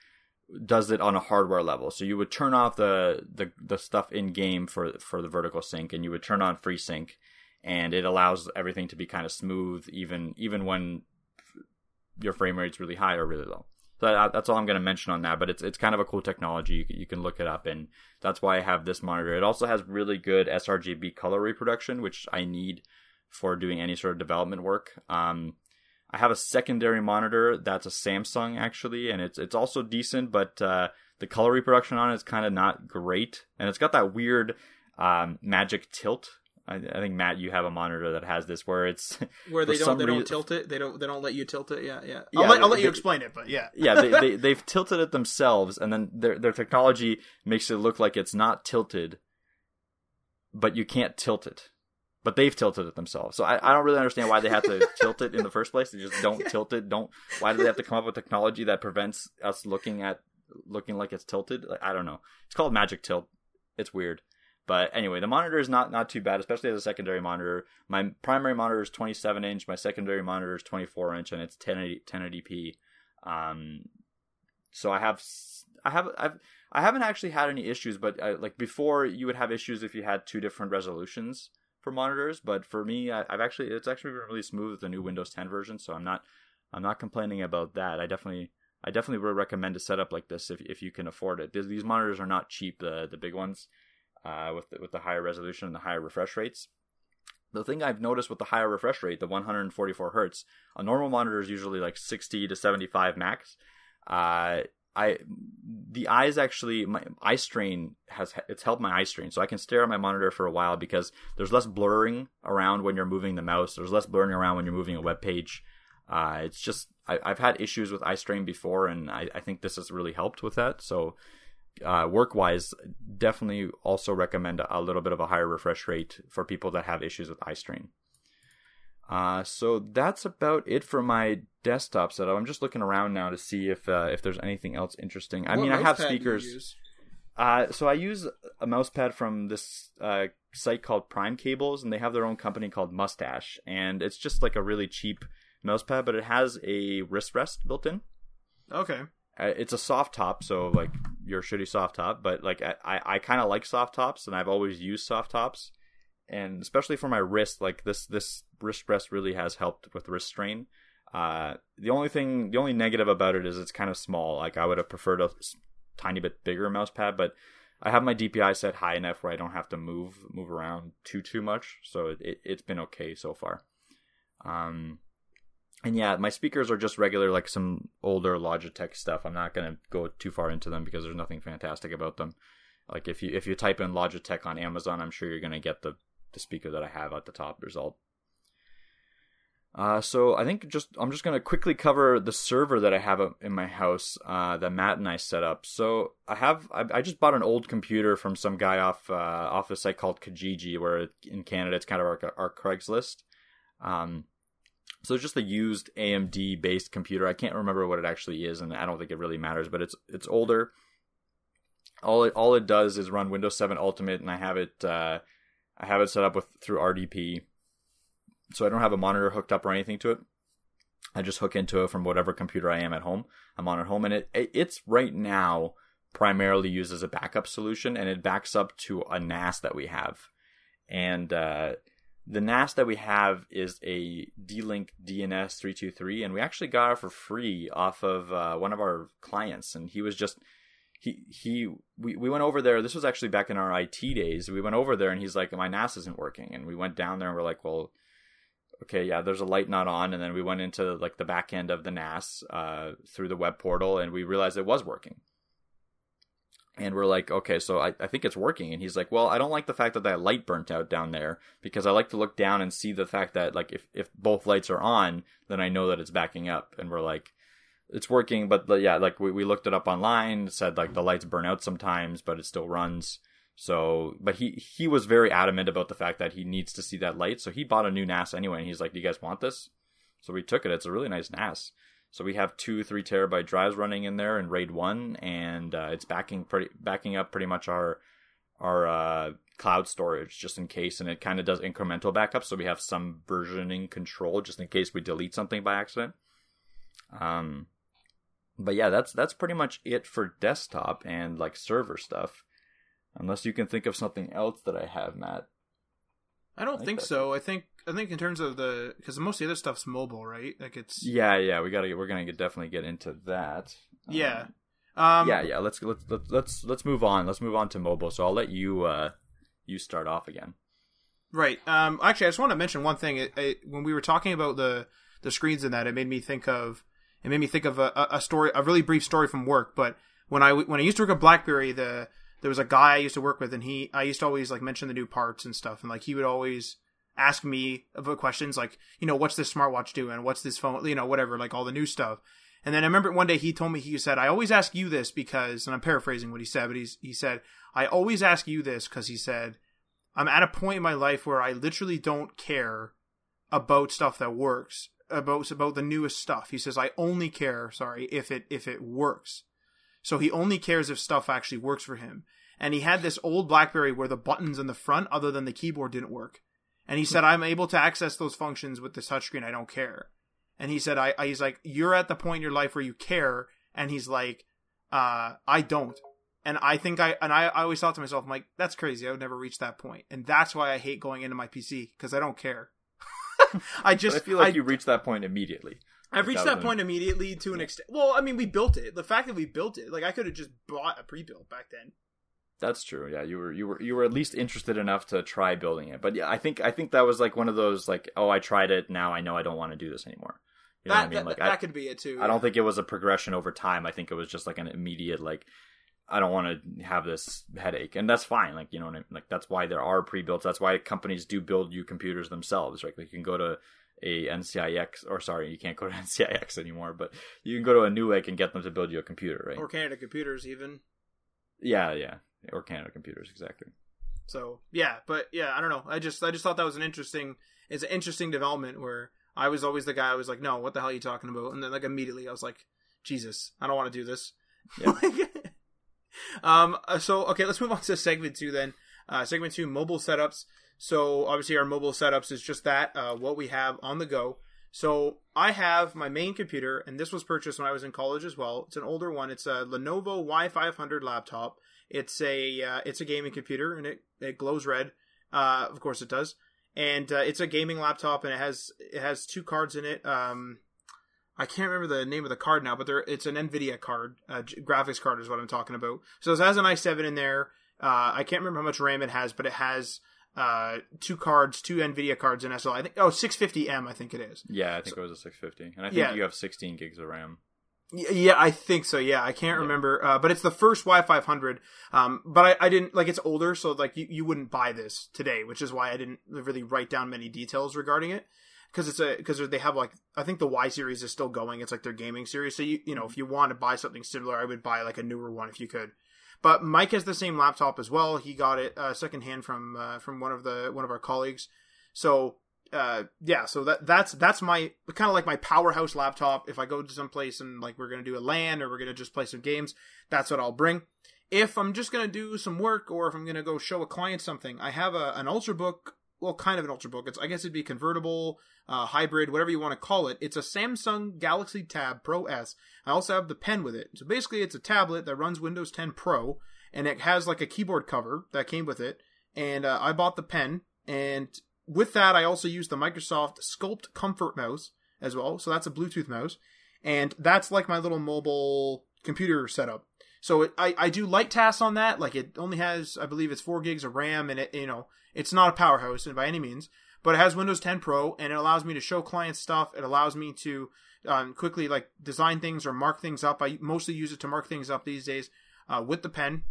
B: does it on a hardware level. So you would turn off the, the the stuff in game for for the vertical sync, and you would turn on FreeSync, and it allows everything to be kind of smooth, even even when your frame rate's really high or really low. So that, that's all I'm going to mention on that. But it's it's kind of a cool technology. You, you can look it up, and that's why I have this monitor. It also has really good sRGB color reproduction, which I need for doing any sort of development work. Um, I have a secondary monitor that's a Samsung actually, and it's it's also decent, but uh, the color reproduction on it is kind of not great, and it's got that weird um, magic tilt. I, I, think Matt, you have a monitor that has this where it's <laughs>
A: where they don't they don't tilt it. They don't they don't let you tilt it. Yeah, yeah. I'll, yeah, let, I'll let they, you explain it, but yeah, <laughs>
B: yeah. They, they <laughs> they've tilted it themselves, and then their their technology makes it look like it's not tilted, but you can't tilt it but they've tilted it themselves. So I, I don't really understand why they have to <laughs> tilt it in the first place. They just don't yeah. tilt it. Don't. Why do they have to come up with technology that prevents us looking at looking like it's tilted? I don't know. It's called magic tilt. It's weird. But anyway, the monitor is not not too bad, especially as a secondary monitor. My primary monitor is 27 inch. My secondary monitor is 24 inch, and it's 1080 1080p. Um, so I have I have I've I haven't actually had any issues, but I, like before, you would have issues if you had two different resolutions for monitors, but for me, I, have actually it's actually been really smooth with the new Windows 10 version, so I'm not I'm not complaining about that. I definitely I definitely would recommend a setup like this if if you can afford it. These monitors are not cheap, the the big ones, uh, with the, with the higher resolution and the higher refresh rates. The thing I've noticed with the higher refresh rate, the 144 hertz, a normal monitor is usually like 60 to 75 max. Uh, I the eyes actually my eye strain has it's helped my eye strain, so I can stare at my monitor for a while because there's less blurring around when you're moving the mouse. There's less blurring around when you're moving a web page. Uh, it's just I, have had issues with eye strain before, and I, I, think this has really helped with that. So uh, work wise, definitely also recommend a little bit of a higher refresh rate for people that have issues with eye strain. Uh, so that's about it for my desktop setup. I'm just looking around now to see if uh, if there's anything else interesting. I what mean, I have speakers. Uh, so I use a mouse pad from this uh, site called Prime Cables, and they have their own company called Mustache, and it's just like a really cheap mouse pad, but it has a wrist rest built in.
A: Okay.
B: Uh, it's a soft top, so like your shitty soft top, but like I I, I kind of like soft tops, and I've always used soft tops, and especially for my wrist, like this this wrist rest really has helped with wrist strain. Uh, the only thing, the only negative about it is it's kind of small. Like I would have preferred a tiny bit bigger mouse pad, but I have my DPI set high enough where I don't have to move move around too too much. So it, it has been okay so far. Um, and yeah, my speakers are just regular, like some older Logitech stuff. I'm not gonna go too far into them because there's nothing fantastic about them. Like if you if you type in Logitech on Amazon, I'm sure you're gonna get the the speaker that I have at the top result. Uh, so I think just I'm just gonna quickly cover the server that I have in my house uh, that Matt and I set up. So I have I, I just bought an old computer from some guy off uh, off a site called Kijiji, where in Canada it's kind of our, our Craigslist. Um, so it's just a used AMD based computer. I can't remember what it actually is, and I don't think it really matters. But it's it's older. All it all it does is run Windows 7 Ultimate, and I have it uh, I have it set up with through RDP so I don't have a monitor hooked up or anything to it. I just hook into it from whatever computer I am at home. I'm on at home, and it it's right now primarily used as a backup solution, and it backs up to a NAS that we have. And uh, the NAS that we have is a D-Link DNS 323, and we actually got it for free off of uh, one of our clients, and he was just he he we, we went over there. This was actually back in our IT days. We went over there, and he's like, "My NAS isn't working," and we went down there, and we're like, "Well." okay, yeah, there's a light not on, and then we went into like the back end of the NAS uh, through the web portal, and we realized it was working. And we're like, okay, so I, I think it's working. And he's like, well, I don't like the fact that that light burnt out down there because I like to look down and see the fact that like if, if both lights are on, then I know that it's backing up. And we're like, it's working, but yeah, like we, we looked it up online, said like the lights burn out sometimes, but it still runs. So, but he he was very adamant about the fact that he needs to see that light. So he bought a new NAS anyway, and he's like, "Do you guys want this?" So we took it. It's a really nice NAS. So we have two three terabyte drives running in there in RAID one, and uh, it's backing pretty backing up pretty much our our uh, cloud storage just in case, and it kind of does incremental backup, so we have some versioning control just in case we delete something by accident. Um, but yeah, that's that's pretty much it for desktop and like server stuff. Unless you can think of something else that I have, Matt.
A: I don't I think, think so. I think I think in terms of the because most of the other stuff's mobile, right? Like it's
B: yeah, yeah. We gotta we're gonna get, definitely get into that.
A: Yeah.
B: Um, um, yeah, yeah. Let's let's let's let's move on. Let's move on to mobile. So I'll let you uh you start off again.
A: Right. Um. Actually, I just want to mention one thing. It, it, when we were talking about the the screens and that, it made me think of it made me think of a, a story, a really brief story from work. But when I when I used to work at BlackBerry, the there was a guy I used to work with, and he I used to always like mention the new parts and stuff, and like he would always ask me about questions like, you know, what's this smartwatch doing? What's this phone? You know, whatever, like all the new stuff. And then I remember one day he told me he said, I always ask you this because, and I'm paraphrasing what he said, but he's he said, I always ask you this because he said, I'm at a point in my life where I literally don't care about stuff that works about about the newest stuff. He says I only care, sorry, if it if it works. So he only cares if stuff actually works for him. And he had this old BlackBerry where the buttons in the front, other than the keyboard, didn't work. And he said, "I'm able to access those functions with the touchscreen. I don't care." And he said, "I, I he's like, you're at the point in your life where you care." And he's like, uh, "I don't." And I think I and I, I always thought to myself, I'm like, that's crazy. I would never reach that point. And that's why I hate going into my PC because I don't care. <laughs> I just
B: I feel like I, you reached that point immediately.
A: I've reached that, that point immediately to an extent. Well, I mean, we built it. The fact that we built it, like I could have just bought a pre-built back then.
B: That's true. Yeah, you were you were you were at least interested enough to try building it. But yeah, I think I think that was like one of those like, oh, I tried it. Now I know I don't want to do this anymore.
A: You know that, I mean? Like that, I, that could be it too.
B: I don't think it was a progression over time. I think it was just like an immediate like, I don't want to have this headache, and that's fine. Like you know, like that's why there are pre-built. That's why companies do build you computers themselves. Right? Like you can go to a NCIX, or sorry, you can't go to <laughs> NCIX anymore, but you can go to a new Newegg and get them to build you a computer, right?
A: Or Canada Computers, even.
B: Yeah, yeah, or Canada Computers, exactly.
A: So yeah, but yeah, I don't know. I just I just thought that was an interesting, it's an interesting development where I was always the guy I was like, no, what the hell are you talking about? And then like immediately I was like, Jesus, I don't want to do this. Yeah. <laughs> Um, uh, so okay, let's move on to segment two then. Uh, segment two, mobile setups. So obviously our mobile setups is just that, uh, what we have on the go. So I have my main computer, and this was purchased when I was in college as well. It's an older one. It's a Lenovo Y500 laptop. It's a uh, it's a gaming computer, and it it glows red. Uh, of course it does. And uh, it's a gaming laptop, and it has it has two cards in it. Um, I can't remember the name of the card now, but there it's an Nvidia card, uh, graphics card is what I'm talking about. So it has an i7 in there. Uh, I can't remember how much RAM it has, but it has uh, two cards, two Nvidia cards in SL. I think oh 650M, I think it is.
B: Yeah, I think so, it was a 650, and I think yeah. you have 16 gigs of RAM.
A: Yeah, I think so. Yeah, I can't yeah. remember, uh, but it's the first Y500. Um, but I, I, didn't like it's older, so like you, you wouldn't buy this today, which is why I didn't really write down many details regarding it because it's a because they have like I think the Y series is still going. It's like their gaming series. So you you know if you want to buy something similar, I would buy like a newer one if you could. But Mike has the same laptop as well. He got it uh, secondhand from uh, from one of the one of our colleagues. So uh, yeah, so that that's that's my kind of like my powerhouse laptop. If I go to some place and like we're gonna do a LAN or we're gonna just play some games, that's what I'll bring. If I'm just gonna do some work or if I'm gonna go show a client something, I have a, an ultrabook well, kind of an ultrabook. It's I guess it'd be convertible, uh, hybrid, whatever you want to call it. It's a Samsung Galaxy Tab Pro S. I also have the pen with it. So basically, it's a tablet that runs Windows 10 Pro, and it has like a keyboard cover that came with it. And uh, I bought the pen, and with that, I also use the Microsoft Sculpt Comfort mouse as well. So that's a Bluetooth mouse, and that's like my little mobile computer setup. So it, I I do light tasks on that. Like it only has, I believe, it's four gigs of RAM, and it you know it's not a powerhouse by any means, but it has Windows 10 Pro, and it allows me to show clients stuff. It allows me to um, quickly like design things or mark things up. I mostly use it to mark things up these days uh, with the pen.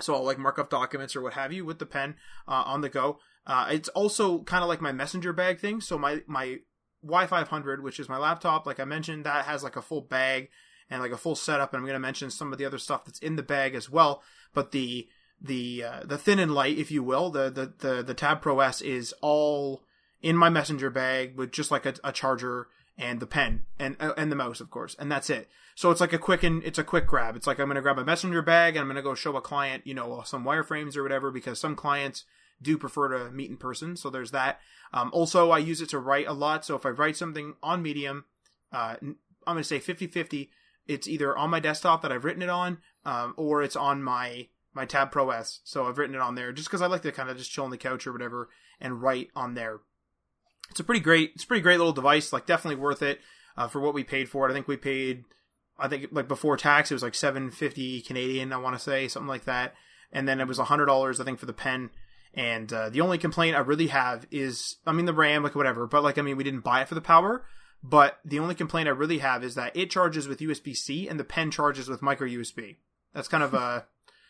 A: So I'll like mark up documents or what have you with the pen uh, on the go. Uh, it's also kind of like my messenger bag thing. So my my Y500, which is my laptop, like I mentioned, that has like a full bag and like a full setup. And I'm going to mention some of the other stuff that's in the bag as well. But the the uh, the thin and light, if you will, the, the the the Tab Pro S is all in my messenger bag with just like a, a charger and the pen and uh, and the mouse, of course, and that's it. So it's like a quick and it's a quick grab. It's like I'm to grab a messenger bag and I'm to go show a client, you know, some wireframes or whatever, because some clients do prefer to meet in person. So there's that. Um, also, I use it to write a lot. So if I write something on Medium, uh, I'm to say 50 50. It's either on my desktop that I've written it on, um, or it's on my my Tab Pro S. So I've written it on there just because I like to kind of just chill on the couch or whatever and write on there. It's a pretty great, it's a pretty great little device. Like definitely worth it uh, for what we paid for it. I think we paid, I think like before tax, it was like seven fifty Canadian. I want to say something like that, and then it was hundred dollars I think for the pen. And uh, the only complaint I really have is, I mean, the RAM, like whatever, but like I mean, we didn't buy it for the power. But the only complaint I really have is that it charges with USB C and the pen charges with micro USB. That's kind of a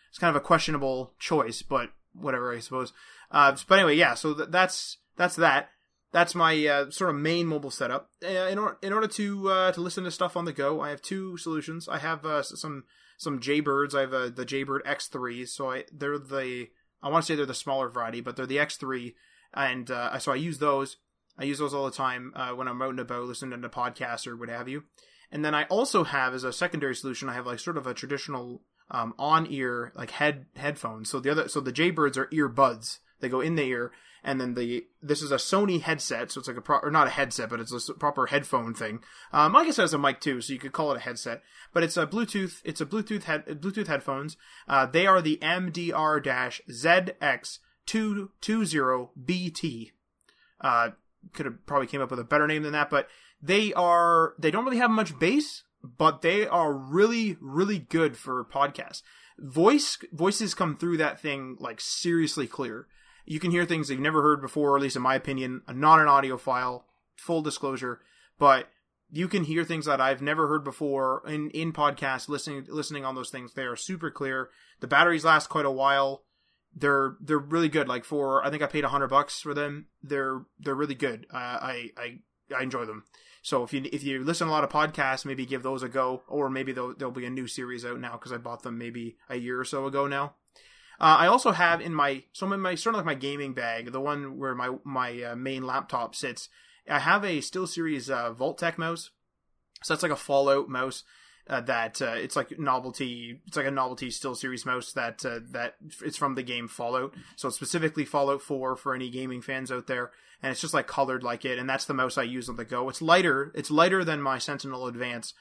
A: it's kind of a questionable choice, but whatever, I suppose. Uh, but anyway, yeah. So th- that's that's that. That's my uh, sort of main mobile setup. Uh, in, or- in order to uh, to listen to stuff on the go, I have two solutions. I have uh, some some Jaybirds. I have uh, the Jaybird X3s. So I they're the I want to say they're the smaller variety, but they're the X3, and uh, so I use those. I use those all the time when I'm out and about listening to podcasts or what have you. And then I also have as a secondary solution, I have like sort of a traditional um, on ear like head headphones. So the other, so the Jaybirds are earbuds. They go in the ear, and then the this is a Sony headset, so it's like a pro, or not a headset, but it's a proper headphone thing. Um, I guess it has a mic too, so you could call it a headset. But it's a Bluetooth. It's a Bluetooth head Bluetooth headphones. Uh, they are the MDR-ZX220BT. Uh, could have probably came up with a better name than that, but they are they don't really have much bass, but they are really really good for podcasts. Voice voices come through that thing like seriously clear. You can hear things you've never heard before, at least in my opinion. Not an audiophile, full disclosure, but you can hear things that I've never heard before in in podcasts. Listening listening on those things, they are super clear. The batteries last quite a while. They're they're really good. Like for I think I paid a hundred bucks for them. They're they're really good. Uh, I I I enjoy them. So if you if you listen a lot of podcasts, maybe give those a go, or maybe there'll, there'll be a new series out now because I bought them maybe a year or so ago now. Uh, I also have in my so in my sort of like my gaming bag, the one where my my uh, main laptop sits. I have a SteelSeries uh, Vault-Tec mouse. So that's like a Fallout mouse uh, that uh, it's like novelty. It's like a novelty SteelSeries mouse that uh, that it's from the game Fallout. So specifically Fallout 4 for any gaming fans out there, and it's just like colored like it. And that's the mouse I use on the go. It's lighter. It's lighter than my Sentinel Advance,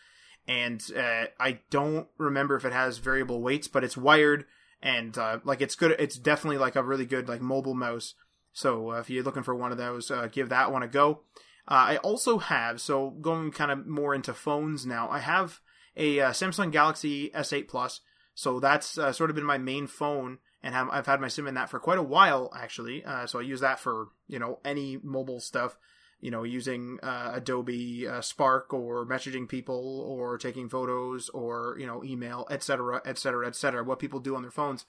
A: and uh, I don't remember if it has variable weights, but it's wired and uh, like it's good. It's definitely like a really good like mobile mouse. So uh, if you're looking for one of those, give that one a go. I also have so going kind of more into phones now. I have a uh, Samsung Galaxy S8 Plus. So that's uh, sort of been my main phone, and have, I've had my SIM in that for quite a while actually. Uh, so I use that for you know any mobile stuff, you know, using uh, Adobe uh, Spark or messaging people or taking photos or you know email, etc., etc., etc. What people do on their phones.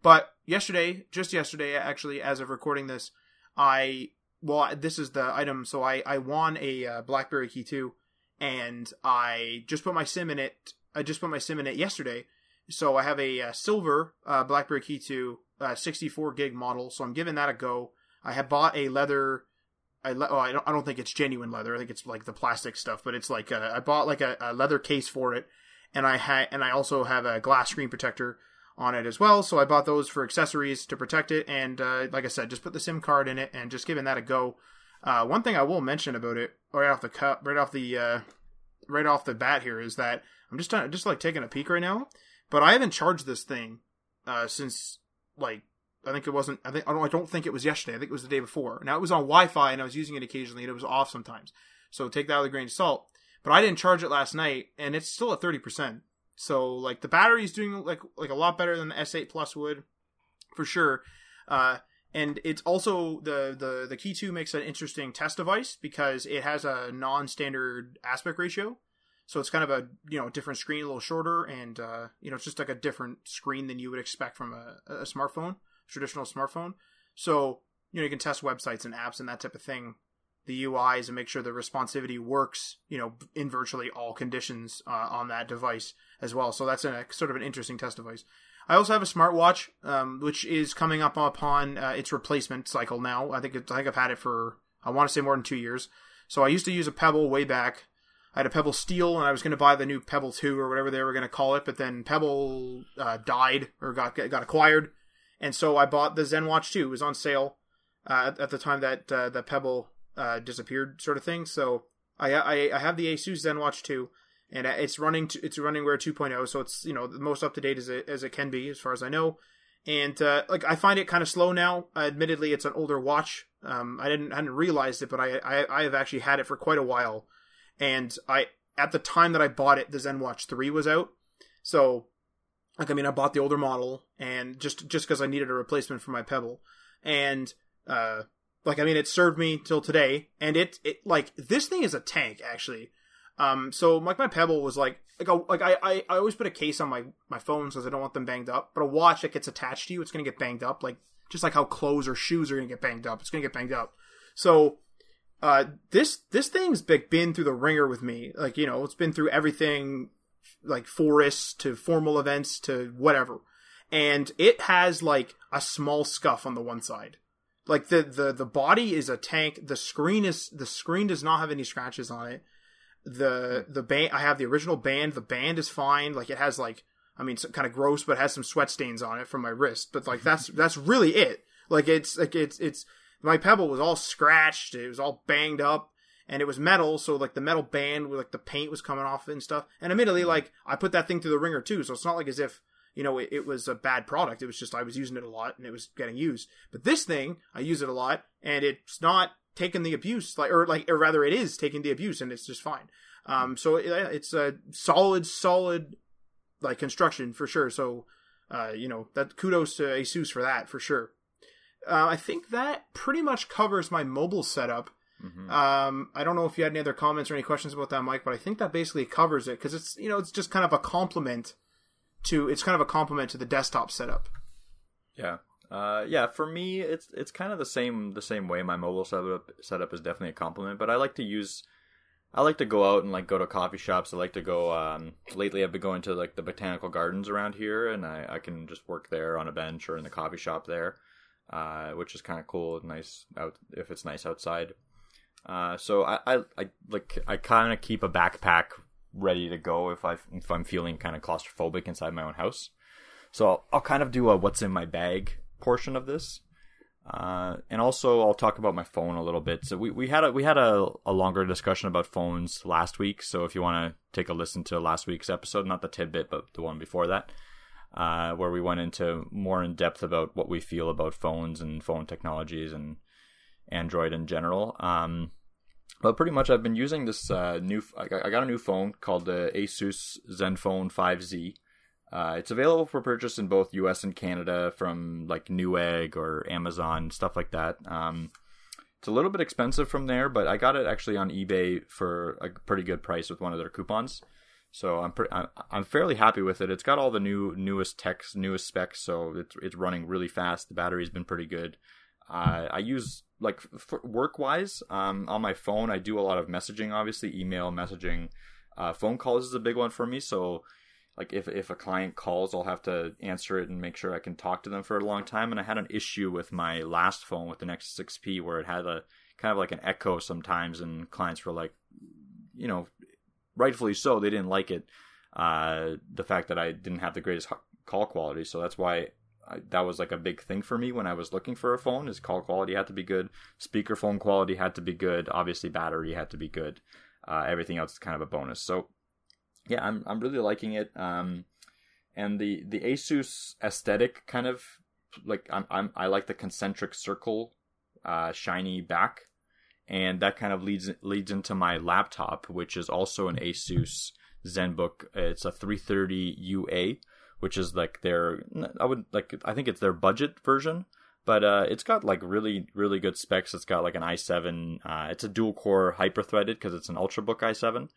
A: But yesterday, just yesterday, actually, as of recording this, I well, this is the item. So I I won a uh, BlackBerry Key 2 and I just put my sim in it. I just put my sim in it yesterday, so I have a, a silver uh, BlackBerry Key 2 uh, 64 gig model. So I'm giving that a go. I have bought a leather. I, le- oh, I don't. I don't think it's genuine leather. I think it's like the plastic stuff. But it's like a, I bought like a, a leather case for it, and I had and I also have a glass screen protector on it as well. So I bought those for accessories to protect it. And uh, like I said, just put the SIM card in it and just giving that a go. Uh, one thing I will mention about it right off the cut, right off the uh, right off the bat here is that I'm just just like taking a peek right now, but I haven't charged this thing uh, since like I think it wasn't. I think I don't. I don't think it was yesterday. I think it was the day before. Now it was on Wi-Fi and I was using it occasionally, and it was off sometimes. So take that with a grain of salt. But I didn't charge it last night, and it's still at thirty percent. So like the battery is doing like like a lot better than the S8 Plus would, for sure. Uh, and it's also the the the key 2 makes an interesting test device because it has a non-standard aspect ratio. So it's kind of a you know different screen a little shorter and uh, you know it's just like a different screen than you would expect from a, a smartphone traditional smartphone. So you know you can test websites and apps and that type of thing the uis and make sure the responsivity works you know in virtually all conditions uh, on that device as well. So that's a sort of an interesting test device I also have a smartwatch, um, which is coming up upon uh, its replacement cycle now. I think it, I think I've had it for I want to say more than two years. So I used to use a Pebble way back. I had a Pebble Steel, and I was going to buy the new Pebble Two or whatever they were going to call it, but then Pebble uh, died or got got acquired, and so I bought the ZenWatch Two. It was on sale uh, at, at, the time that uh, the Pebble uh, disappeared, sort of thing. So I, I I have the Asus ZenWatch Two, and it's running to, it's running Wear 2.0, so it's you know the most up to date as it as it can be as far as I know. And uh, like I find it kind of slow now. admittedly, it's an older watch. Um, I didn't hadn't realized it, but I, I I have actually had it for quite a while and I at the time that I bought it, the ZenWatch 3 was out. So like I mean I bought the older model and just just because I needed a replacement for my Pebble. And uh like I mean it served me till today and it it like this thing is a tank actually. Um so like my Pebble was like like a, like I, I I always put a case on my my phone because I don't want them banged up. But a watch that gets attached to you, it's gonna get banged up. Like just like how clothes or shoes are gonna get banged up, it's gonna get banged up. So uh, this this thing's been through the ringer with me. Like you know, it's been through everything, like forests to formal events to whatever, and it has like a small scuff on the one side. Like the the the body is a tank. The screen is the screen does not have any scratches on it. The the band I have the original band. The band is fine. Like it has like I mean, it's kind of gross, but has some sweat stains on it from my wrist. But like that's <laughs> that's really it. Like it's like it's it's my pebble was all scratched it was all banged up and it was metal so like the metal band with like the paint was coming off and stuff and admittedly mm-hmm. like i put that thing through the ringer too so it's not like as if you know it, it, was a bad product it was just i was using it a lot and it was getting used but this thing i use it a lot and it's not taking the abuse like or like or rather it is taking the abuse and it's just fine um so it, it's a solid solid like construction for sure so uh you know that kudos to asus for that for sure uh, I think that pretty much covers my mobile setup. Mm-hmm. Um, I don't know if you had any other comments or any questions about that, Mike, but I think that basically covers it because it's you know it's just kind of a complement to it's kind of a compliment to the desktop setup.
B: Yeah, uh, yeah. For me, it's it's kind of the same the same way. My mobile setup setup is definitely a compliment, but I like to use. I like to go out and like go to coffee shops. I like to go. Um, lately, I've been going to like the botanical gardens around here, and I, I can just work there on a bench or in the coffee shop there uh, which is kind of cool. Nice out if it's nice outside. Uh, so I, I, I like I kind of keep a backpack ready to go if I if I'm feeling kind of claustrophobic inside my own house. So I'll, I'll kind of do a what's in my bag portion of this. Uh, and also I'll talk about my phone a little bit. So we, we had a we had a, a longer discussion about phones last week. So if you want to take a listen to last week's episode, not the tidbit, but the one before that, uh, where we went into more in depth about what we feel about phones and phone technologies and Android in general. Um, but pretty much, I've been using this uh, new. I got a new phone called the Asus ZenFone 5Z. Uh, it's available for purchase in both U.S. and Canada from like Newegg or Amazon stuff like that. Um, it's a little bit expensive from there, but I got it actually on eBay for a pretty good price with one of their coupons. So I'm I'm fairly happy with it. It's got all the new newest techs, newest specs, so it's it's running really fast. The battery's been pretty good. Uh, I use like work wise um, on my phone. I do a lot of messaging, obviously email messaging. Uh, phone calls is a big one for me. So like if if a client calls, I'll have to answer it and make sure I can talk to them for a long time. And I had an issue with my last phone with the Nexus 6P where it had a kind of like an echo sometimes, and clients were like, you know, rightfully so, they didn't like it. Uh, the fact that I didn't have the greatest call quality, so that's why I, that was like a big thing for me when I was looking for a phone. Is call quality had to be good, speakerphone quality had to be good, obviously battery had to be good. Uh, everything else is kind of a bonus. So yeah, I'm I'm really liking it. Um, and the the Asus aesthetic kind of like I'm, I'm I like the concentric circle, uh, shiny back and that kind of leads leads into my laptop, which is also an Asus ZenBook. It's a 330 UA, which is like their I would like I think it's their budget version, but uh, it's got like really really good specs. It's got like an i7. Uh, it's a dual core hyper threaded because it's an ultrabook i7.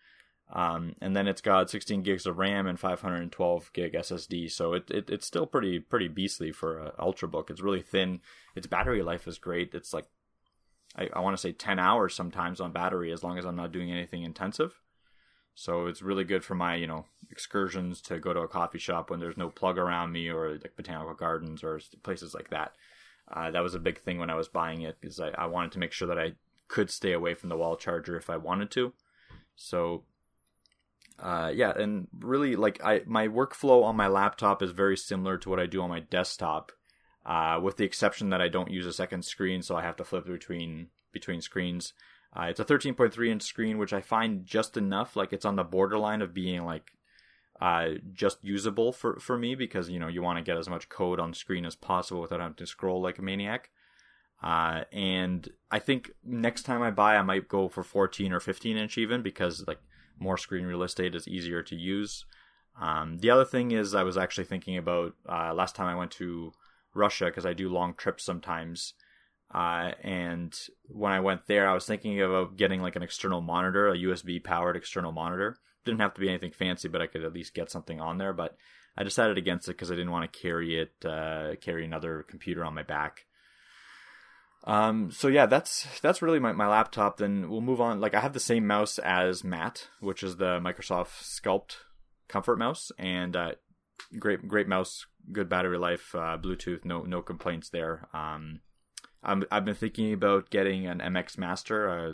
B: Um, and then it's got 16 gigs of RAM and 512 gig SSD, so it, it it's still pretty pretty beastly for an ultrabook. It's really thin. Its battery life is great. It's like I, I want to say 10 hours sometimes on battery as long as I'm not doing anything intensive. So it's really good for my, you know, excursions to go to a coffee shop when there's no plug around me or like botanical gardens or places like that. Uh, that was a big thing when I was buying it because I, I wanted to make sure that I could stay away from the wall charger if I wanted to. So uh, yeah, and really like I my workflow on my laptop is very similar to what I do on my desktop, uh, with the exception that I don't use a second screen, so I have to flip between between screens. Uh, it's a 13.3 inch screen, which I find just enough. Like it's on the borderline of being like uh, just usable for for me because you know you want to get as much code on screen as possible without having to scroll like a maniac. Uh, and I think next time I buy, I might go for 14 or 15 inch even because like more screen real estate is easier to use. Um, the other thing is, I was actually thinking about uh, last time I went to Russia because I do long trips sometimes. Uh, and when I went there, I was thinking about getting like an external monitor, a USB powered external monitor. Didn't have to be anything fancy, but I could at least get something on there. But I decided against it because I didn't want to carry it, uh, carry another computer on my back. Um, so yeah, that's that's really my, my laptop. Then we'll move on. Like I have the same mouse as Matt, which is the Microsoft Sculpt Comfort mouse, and uh, great great mouse, good battery life, uh, Bluetooth, no no complaints there. Um, i have been thinking about getting an MX Master. Uh,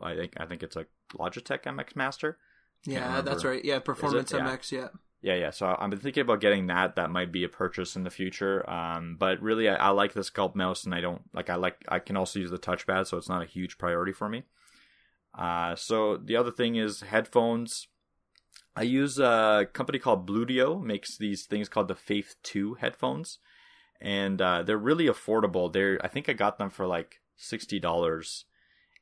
B: I think I think it's a Logitech MX Master.
A: Yeah, that's right. Yeah, Performance MX. Yeah.
B: Yeah, yeah. Yeah. So I've been thinking about getting that. That might be a purchase in the future. Um, but really, I, I like the Sculpt mouse, and I don't like. I like. I can also use the touchpad, so it's not a huge priority for me. Uh, so the other thing is headphones. I use a company called Bluedio makes these things called the Faith Two headphones, and uh, they're really affordable. They're I think I got them for like sixty dollars,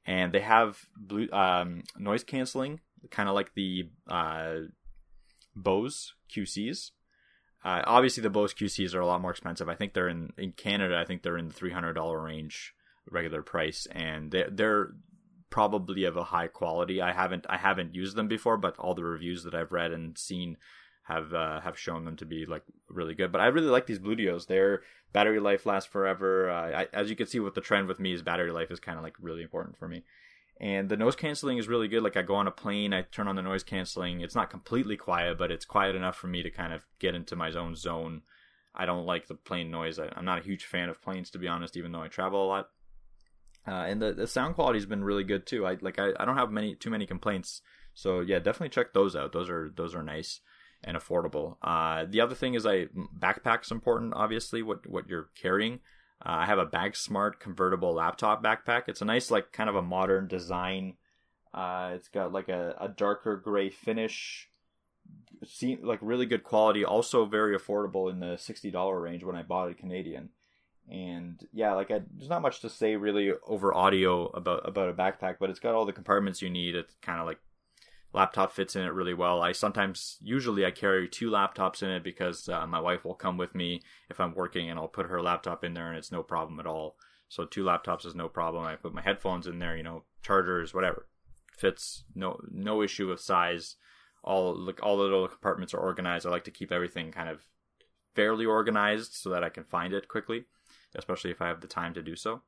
B: and they have blue um, noise canceling, kind of like the uh, Bose QCs. Uh, obviously, the Bose QCs are a lot more expensive. I think they're in in Canada. I think they're in the three hundred dollar range, regular price, and they're, they're probably of a high quality. I haven't I haven't used them before, but all the reviews that I've read and seen have uh, have shown them to be like really good. But I really like these Bluedios. Their battery life lasts forever. Uh, I, as you can see, with the trend with me is battery life is kind of like really important for me and the noise canceling is really good. Like I go on a plane, I turn on the noise canceling. It's not completely quiet, but it's quiet enough for me to kind of get into my own zone. I don't like the plane noise. I, am not a huge fan of planes, to be honest, even though I travel a lot. Uh, and the, the sound quality's been really good too. I like I, I don't have many too many complaints. So yeah, definitely check those out. Those are those are nice and affordable. Uh, the other thing is I backpack's important. Obviously, what what you're carrying. Uh, I have a Bag Smart convertible laptop backpack. It's a nice, like, kind of a modern design. Uh, it's got like a, a darker gray finish, See, like really good quality. Also very affordable in the sixty dollar range when I bought it Canadian. And yeah, like I, there's not much to say really over audio about about a backpack, but it's got all the compartments you need. It's kind of like laptop fits in it really well. I sometimes, usually, I carry two laptops in it because uh, my wife will come with me if I'm working, and I'll put her laptop in there, and it's no problem at all. So two laptops is no problem. I put my headphones in there, you know, chargers, whatever, fits. No, no issue with size. All like all the little compartments are organized. I like to keep everything kind of fairly organized so that I can find it quickly, especially if I have the time to do so.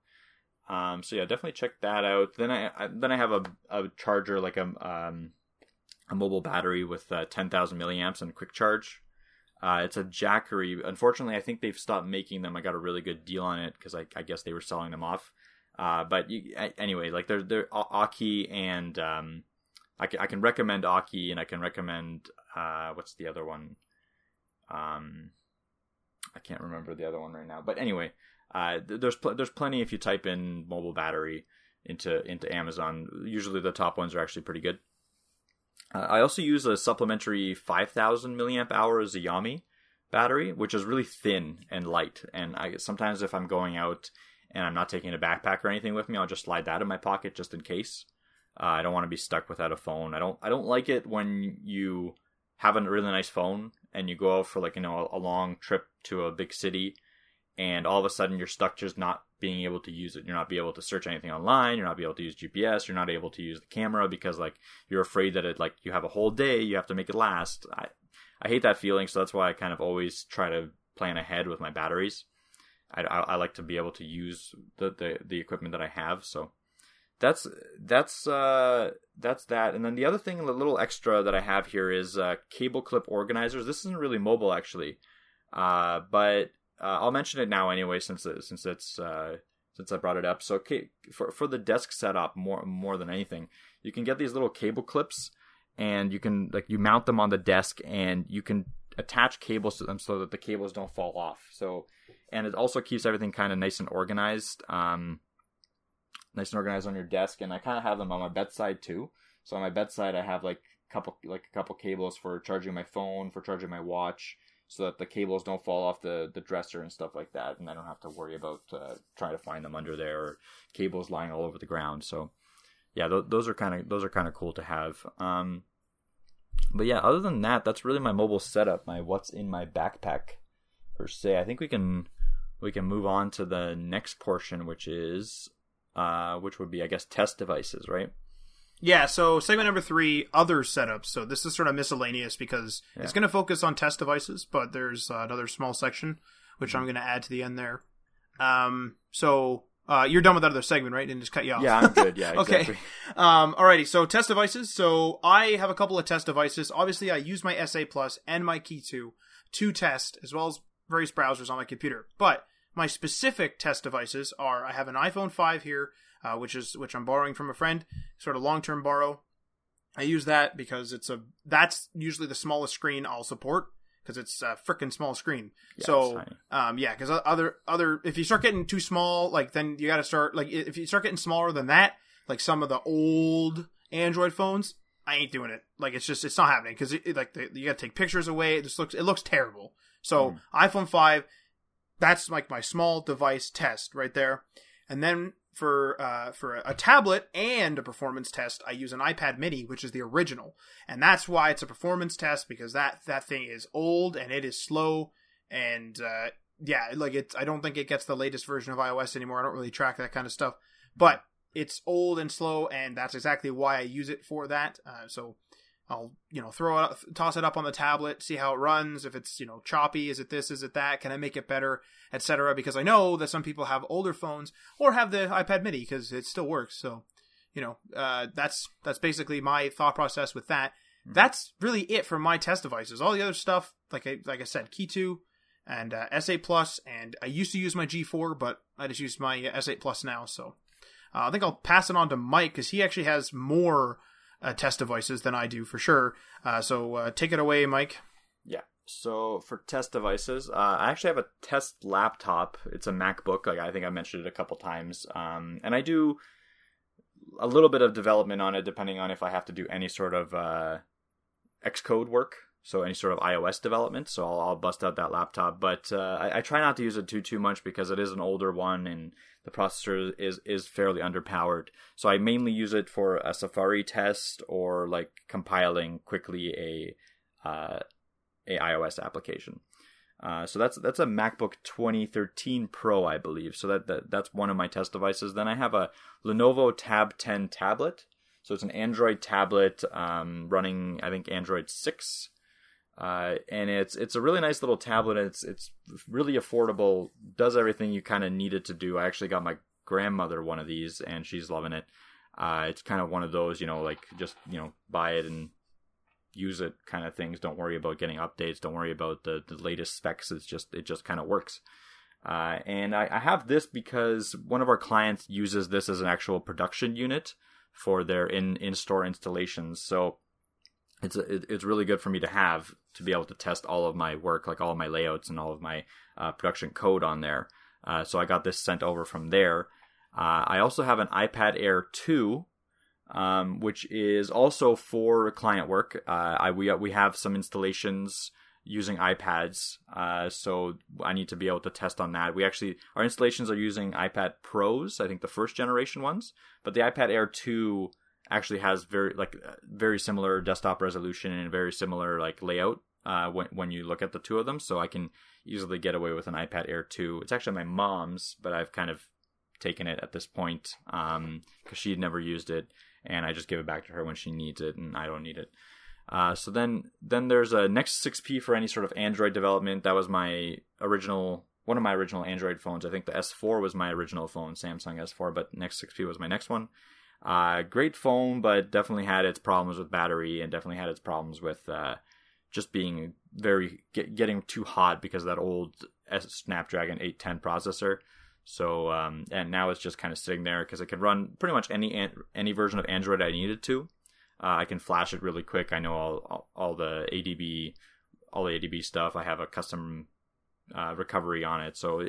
B: Um, so yeah, definitely check that out. Then I, I then I have a, a charger like a um, a mobile battery with uh, 10,000 milliamps and quick charge. Uh, it's a Jackery. Unfortunately, I think they've stopped making them. I got a really good deal on it because I, I, guess they were selling them off. Uh, but you, anyway, like they're they're Aukey and um, I can I can recommend Aukey and I can recommend uh, what's the other one? Um, I can't remember the other one right now. But anyway, uh, there's pl- there's plenty if you type in mobile battery into into Amazon. Usually the top ones are actually pretty good. Uh, I also use a supplementary 5000 milliamp hour Xiaomi battery, which is really thin and light. And I sometimes if I'm going out and I'm not taking a backpack or anything with me, I'll just slide that in my pocket just in case. Uh, I don't want to be stuck without a phone. I don't. I don't like it when you have a really nice phone and you go out for like you know a, a long trip to a big city, and all of a sudden you're stuck just not being able to use it. You're not be able to search anything online. You're not be able to use GPS. You're not able to use the camera because like you're afraid that it like you have a whole day. You have to make it last. I I hate that feeling. So that's why I kind of always try to plan ahead with my batteries. I, I, I like to be able to use the, the the equipment that I have. So that's that's uh that's that. And then the other thing, the little extra that I have here is uh, cable clip organizers. This isn't really mobile actually, uh, but uh, I'll mention it now anyway, since it, since it's uh, since I brought it up. So okay, for for the desk setup more more than anything, you can get these little cable clips and you can like you mount them on the desk and you can attach cables to them so that the cables don't fall off. So and it also keeps everything kind of nice and organized. Um nice and organized on your desk and I kind of have them on my bedside too. So on my bedside I have like couple like a couple cables for charging my phone, for charging my watch so that the cables don't fall off the, the dresser and stuff like that, and I don't have to worry about uh, trying to find them under there or cables lying all over the ground. So, yeah, th- those are kind of those are kind of cool to have. Um, but yeah, other than that, that's really my mobile setup, my what's in my backpack per se. I think we can we can move on to the next portion, which is uh, which would be I guess test devices, right?
A: Yeah, so segment number three, other setups. So this is sort of miscellaneous because yeah. it's going to focus on test devices, but there's uh, another small section which I'm going to add to the end there. Um, so uh, you're done with that other segment, right? And just cut you off.
B: Yeah, I'm good. Yeah, <laughs> exactly. okay.
A: Um, alrighty. So test devices. So I have a couple of test devices. Obviously, I use my S8 Plus and my Key 2 to test, as well as various browsers on my computer. But my specific test devices are: I have an iPhone 5 here uh, which is which I'm borrowing from a friend, sort of long term borrow. I use that because it's a that's usually the smallest screen I'll support because it's a freaking small screen. Yeah, so um, yeah, because other other if you start getting too small, like then you got to start like if you start getting smaller than that, like some of the old Android phones, I ain't doing it. Like it's just it's not happening because like the, you got to take pictures away. It just looks it looks terrible. So mm. iPhone five, that's like my small device test right there. And then for uh, for a, tablet and a performance test, I use an iPad Mini, which is the original, and that's why it's a performance test because that that thing is old and it is slow, and uh, yeah, like it's. I don't think it gets the latest version of iOS anymore. I don't really track that kind of stuff, but it's old and slow, and that's exactly why I use it for that. Uh, so I'll you know throw it, toss it up on the tablet, see how it runs. If it's you know choppy, is it this? Is it that? Can I make it better, etc. Because I know that some people have older phones or have the iPad Mini because it still works. So you know uh, that's that's basically my thought process with that. Mm-hmm. That's really it for my test devices. All the other stuff, like I like I said, Key two and uh, S8 Plus, and I used to use my G4, but I just use my S8 Plus now. So uh, I think I'll pass it on to Mike because he actually has more uh, test devices than I do for sure. Uh, so uh, take it away, Mike.
B: Yeah. So for test devices, uh, I actually have a test laptop. It's a MacBook. Like I think I mentioned it a couple times, um, and I do a little bit of development on it, depending on if I have to do any sort of uh, Xcode work so any sort of iOS development. So I'll, I'll bust out that laptop, but uh, I, I, try not to use it too too much because it is an older one and the processor is is fairly underpowered. So I mainly use it for a Safari test or like compiling quickly a uh, a iOS application. Uh, so that's that's a MacBook 2013 Pro, I believe. So that, that that's one of my test devices. Then I have a Lenovo Tab 10 tablet. So it's an Android tablet um, running, I think, Android 6. Uh, and it's it's a really nice little tablet. It's it's really affordable. Does everything you kind of need it to do. I actually got my grandmother one of these, and she's loving it. Uh, it's kind of one of those, you know, like just you know buy it and use it kind of things. Don't worry about getting updates. Don't worry about the, the latest specs. It's just it just kind of works. Uh, and I, I, have this because one of our clients uses this as an actual production unit for their in in store installations. So it's it, it's really good for me to have to be able to test all of my work, like all of my layouts and all of my uh, production code on there. Uh, so I got this sent over from there. Uh, I also have an iPad Air 2, um, which is also for client work. Uh, I we we have some installations using iPads, uh, so I need to be able to test on that. We actually our installations are using iPad Pros, I think the first generation ones, but the iPad Air 2 actually has very like uh, very similar desktop resolution and very similar like layout uh, when when you look at the two of them. So I can easily get away with an iPad Air 2. It's actually my mom's, but I've kind of taken it at this point because um, she had never used it, and I just give it back to her when she needs it, and I don't need it. Uh, so then then there's a Nexus 6P for any sort of Android development. That was my original one of my original Android phones. I think the S4 was my original phone, Samsung S4, but Nexus 6P was my next one. Uh, great phone, but definitely had its problems with battery and definitely had its problems with uh, just being very get, getting too hot because of that old Snapdragon 810 processor. So um, and now it's just kind of sitting there because it can run pretty much any any version of Android I needed to. Uh, I can flash it really quick. I know all, all, all the ADB all the ADB stuff. I have a custom uh, recovery on it, so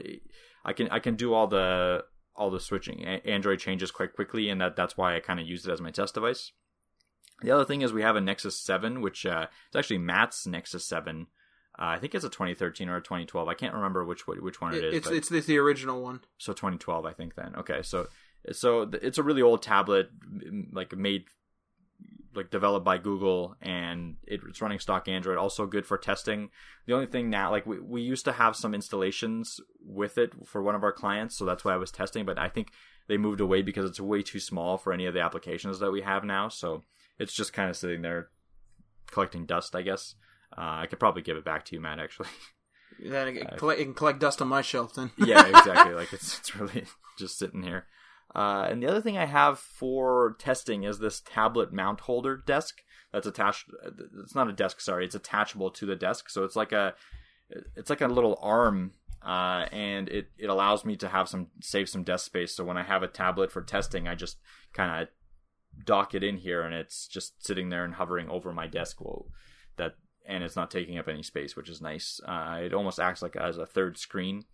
B: I can I can do all the all the switching Android changes quite quickly, and that that's why I kind of use it as my test device. The other thing is we have a Nexus Seven, which uh, it's actually Matt's Nexus Seven. Uh, I think it's a 2013 or a 2012. I can't remember which which one it is.
A: It's it's, it's the original one.
B: So 2012, I think. Then okay, so so it's a really old tablet, like made like developed by Google and it's running stock Android. Also good for testing. The only thing now, like we, we used to have some installations with it for one of our clients, so that's why I was testing. But I think they moved away because it's way too small for any of the applications that we have now. So it's just kind of sitting there collecting dust, I guess. Uh, I could probably give it back to you, Matt. Actually. <laughs>
A: Then it, uh, collect, it can collect dust on my shelf. Then.
B: yeah, exactly. Like <laughs> it's it's really <laughs> just sitting here. Uh, and the other thing I have for testing is this tablet mount holder desk that's attached. It's not a desk, sorry. It's attachable to the desk, so it's like a it's like a little arm, uh, and it it allows me to have some save some desk space. So when I have a tablet for testing, I just kind of dock it in here, and it's just sitting there and hovering over my desk. Well, that and it's not taking up any space, which is nice. Uh, it almost acts like as a third screen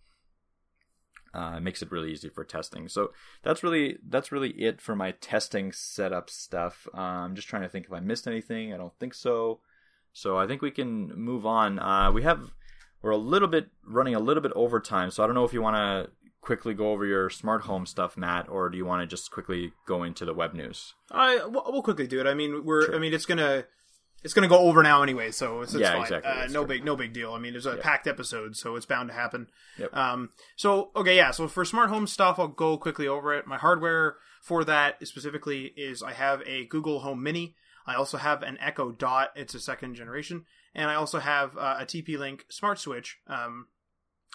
B: uh, it makes it really easy for testing. So that's really that's really it for my testing setup stuff. Uh, I'm just trying to think if I missed anything. I don't think so. So I think we can move on. Uh, we have we're a little bit running a little bit over time. So I don't know if you want to quickly go over your smart home stuff, Matt, or do you want to just quickly go into the web news?
A: I we'll quickly do it. I mean, we're sure. I mean, it's gonna it's going to go over now anyway, so it's, it's yeah, fine. Exactly. Uh, no big, no big deal. I mean, there's a yep. packed episode, so it's bound to happen. Yep. Um, so okay, yeah. So for smart home stuff, I'll go quickly over it. My hardware for that specifically is I have a Google Home Mini. I also have an Echo Dot. It's a second generation, and I also have uh, a TP-Link Smart Switch. Um,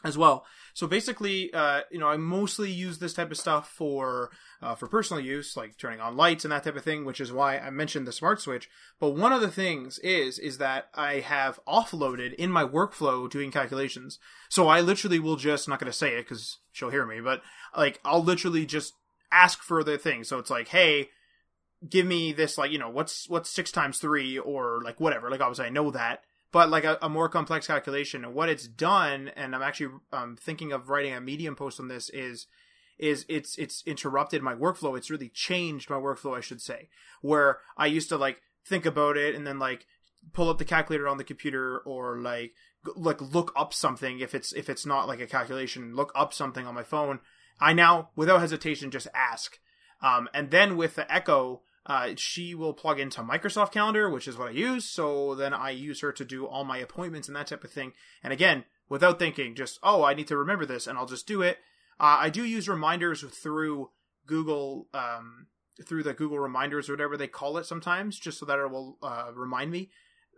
A: as well. So basically, uh, you know, I mostly use this type of stuff for uh, for personal use, like turning on lights and that type of thing, which is why I mentioned the smart switch. But one of the things is is that I have offloaded in my workflow doing calculations. So I literally will just not going to say it because she'll hear me, but like I'll literally just ask for the thing. So it's like, hey, give me this, like you know, what's what's six times three or like whatever. Like obviously I know that but like a, a, more complex calculation. What it's done, and I'm actually um, thinking of writing a Medium post on this is is it's it's interrupted my workflow. It's really changed my workflow, I should say. Where I used to like think about it and then like pull up the calculator on the computer or like like look up something if it's if it's not like a calculation, look up something on my phone. I now without hesitation just ask. Um, and then with the Echo, uh, she will plug into Microsoft Calendar, which is what I use. So then I use her to do all my appointments and that type of thing. And again, without thinking, just, oh, I need to remember this and I'll just do it. Uh, I do use reminders through Google, um, through the Google reminders or whatever they call it sometimes, just so that it will uh, remind me,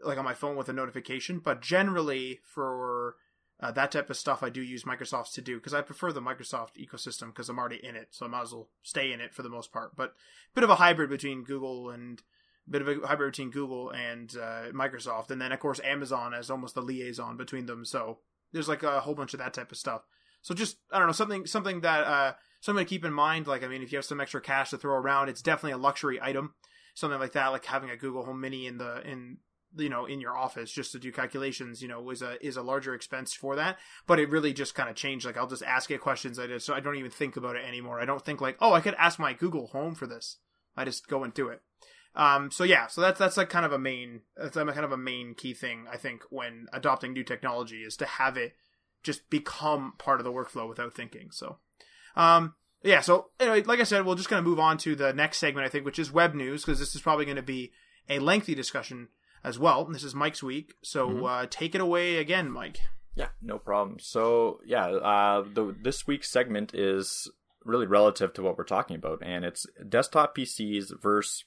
A: like on my phone with a notification. But generally, for uh, that type of stuff I do use Microsoft's to do because I prefer the Microsoft ecosystem because I'm already in it, so I might as well stay in it for the most part. But a bit of a hybrid between Google and bit of a hybrid between Google and uh, Microsoft, and then of course Amazon as almost the liaison between them. So there's like a whole bunch of that type of stuff. So just I don't know something something that uh, something to keep in mind. Like I mean, if you have some extra cash to throw around, it's definitely a luxury item. Something like that, like having a Google Home Mini in the in you know in your office just to do calculations you know is a is a larger expense for that. But it really just kind of changed. Like i'll just ask it questions i just so i don't even think about it anymore. I don't think like oh i could ask my google home for this. I just go and do it. Um so yeah so that's that's like kind of a main that's kind of a main key thing i think when adopting new technology is to have it just become part of the workflow without thinking so. Um yeah so anyway like i said we're just going to move on to the next segment i think which is web news because this is probably going to be a lengthy discussion as well. This is Mike's week, so mm-hmm. uh, take it away again, Mike.
B: Yeah, no problem. So yeah, uh, the this week's segment is really relative to what we're talking about, and it's desktop PCs versus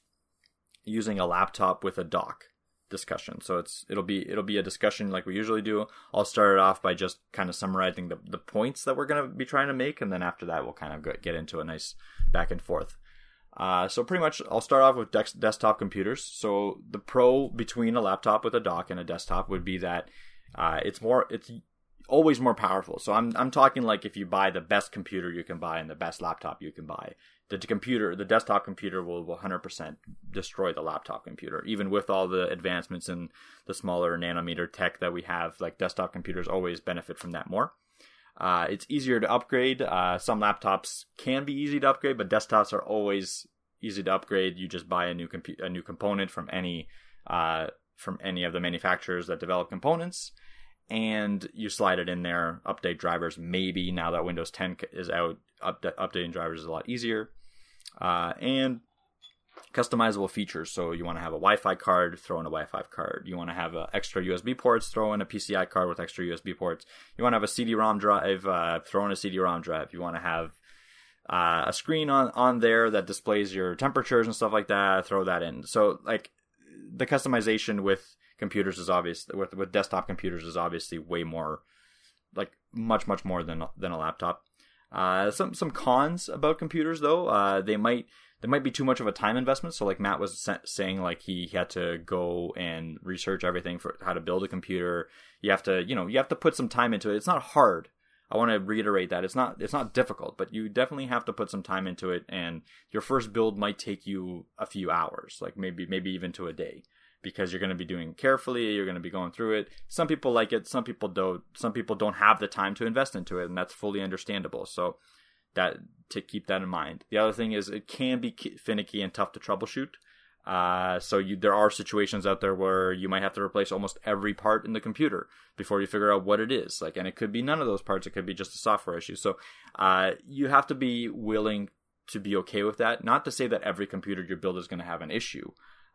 B: using a laptop with a dock discussion. So it's it'll be it'll be a discussion like we usually do. I'll start it off by just kind of summarizing the the points that we're going to be trying to make, and then after that we'll kind of get into a nice back and forth. Uh, so pretty much, I'll start off with desktop computers. So the pro between a laptop with a dock and a desktop would be that uh, it's more it's always more powerful. So I'm I'm talking like if you buy the best computer you can buy and the best laptop you can buy, the computer, the desktop computer will 100% destroy the laptop computer, even with all the advancements in the smaller nanometer tech that we have. Like desktop computers always benefit from that more. Uh, it's easier to upgrade. Uh, some laptops can be easy to upgrade, but desktops are always easy to upgrade. You just buy a new compu- a new component from any uh, from any of the manufacturers that develop components, and you slide it in there. Update drivers. Maybe now that Windows 10 is out, up- updating drivers is a lot easier uh, and customizable features. So you want to have a Wi-Fi card, throw in a Wi-Fi card. You want to have uh, extra USB ports, throw in a PCI card with extra USB ports. You want to have a CD-ROM drive, uh, throw in a CD-ROM drive. You want to have uh, a screen on on there that displays your temperatures and stuff like that. Throw that in. So like the customization with computers is obvious. With with desktop computers is obviously way more, like much much more than than a laptop. Uh, some some cons about computers though, uh, they might there might be too much of a time investment. So like Matt was saying, like he had to go and research everything for how to build a computer. You have to you know you have to put some time into it. It's not hard. I want to reiterate that it's not it's not difficult, but you definitely have to put some time into it. And your first build might take you a few hours, like maybe maybe even to a day because you're going to be doing carefully you're going to be going through it some people like it some people don't some people don't have the time to invest into it and that's fully understandable so that to keep that in mind the other thing is it can be finicky and tough to troubleshoot uh, so you, there are situations out there where you might have to replace almost every part in the computer before you figure out what it is. Like, and it could be none of those parts. It could be just a software issue. So uh, you have to be willing to be okay with that. Not to say that every computer you build is going to have an issue,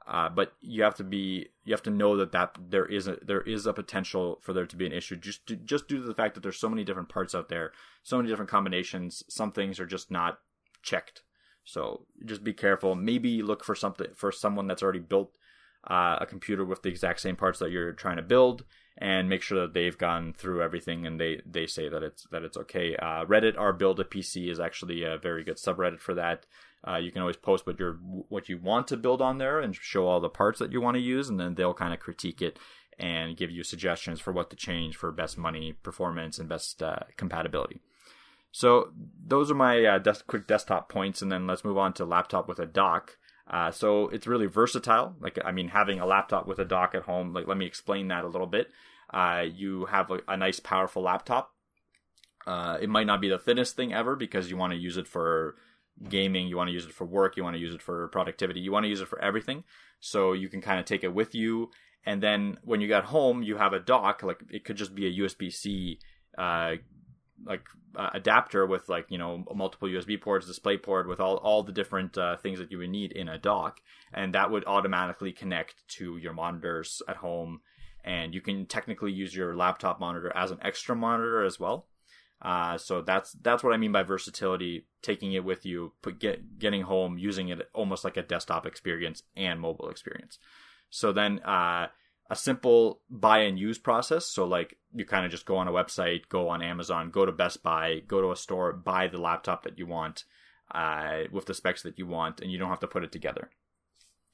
B: uh, but you have to be you have to know that that there is a there is a potential for there to be an issue just to, just due to the fact that there's so many different parts out there, so many different combinations. Some things are just not checked, so just be careful. Maybe look for something for someone that's already built uh, a computer with the exact same parts that you're trying to build, and make sure that they've gone through everything and they they say that it's that it's okay. Uh, Reddit r/buildapc is actually a very good subreddit for that. Uh, you can always post what you what you want to build on there and show all the parts that you want to use, and then they'll kind of critique it and give you suggestions for what to change for best money performance and best uh, compatibility. So those are my uh, des- quick desktop points, and then let's move on to laptop with a dock. Uh, so it's really versatile. Like I mean, having a laptop with a dock at home. Like let me explain that a little bit. Uh, you have a, a, nice, powerful laptop. Uh, it might not be the thinnest thing ever because you want to use it for gaming, you want to use it for work, you want to use it for productivity, you want to use it for everything. So you can kind of take it with you. And then when you get home, you have a dock, like it could just be a USB C, uh, like uh, adapter with like you know multiple USB ports, display port with all all the different uh, things that you would need in a dock, and that would automatically connect to your monitors at home. And you can technically use your laptop monitor as an extra monitor as well. Uh, so that's that's what I mean by versatility. Taking it with you, put, get getting home, using it almost like a desktop experience and mobile experience. So then uh, a simple buy and use process. So like you kind of just go on a website, go on Amazon, go to Best Buy, go to a store, buy the laptop that you want uh, with the specs that you want, and you don't have to put it together.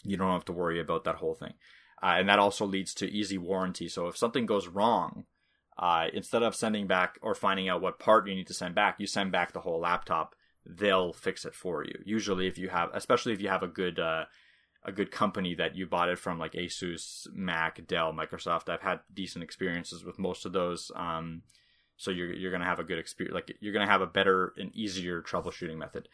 B: You don't have to worry about that whole thing. Uh, and that also leads to easy warranty. So if something goes wrong, uh, instead of sending back or finding out what part you need to send back, you send back the whole laptop. They'll fix it for you. Usually, if you have, especially if you have a good uh, a good company that you bought it from, like Asus, Mac, Dell, Microsoft. I've had decent experiences with most of those. Um, so you're you're gonna have a good experience. Like you're gonna have a better and easier troubleshooting method.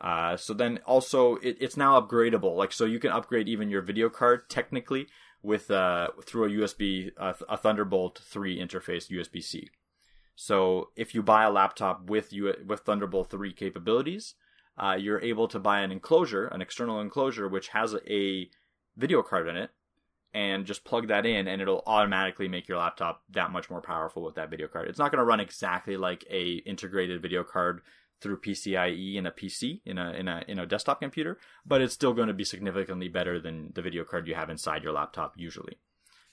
B: Uh, so then also it, it's now upgradable. Like so you can upgrade even your video card technically with uh, through a USB uh, a Thunderbolt 3 interface USB C. So if you buy a laptop with U- with Thunderbolt 3 capabilities, uh, you're able to buy an enclosure, an external enclosure which has a video card in it, and just plug that in, and it'll automatically make your laptop that much more powerful with that video card. It's not going to run exactly like a integrated video card through PCIe in a PC in a in a in a desktop computer, but it's still going to be significantly better than the video card you have inside your laptop usually,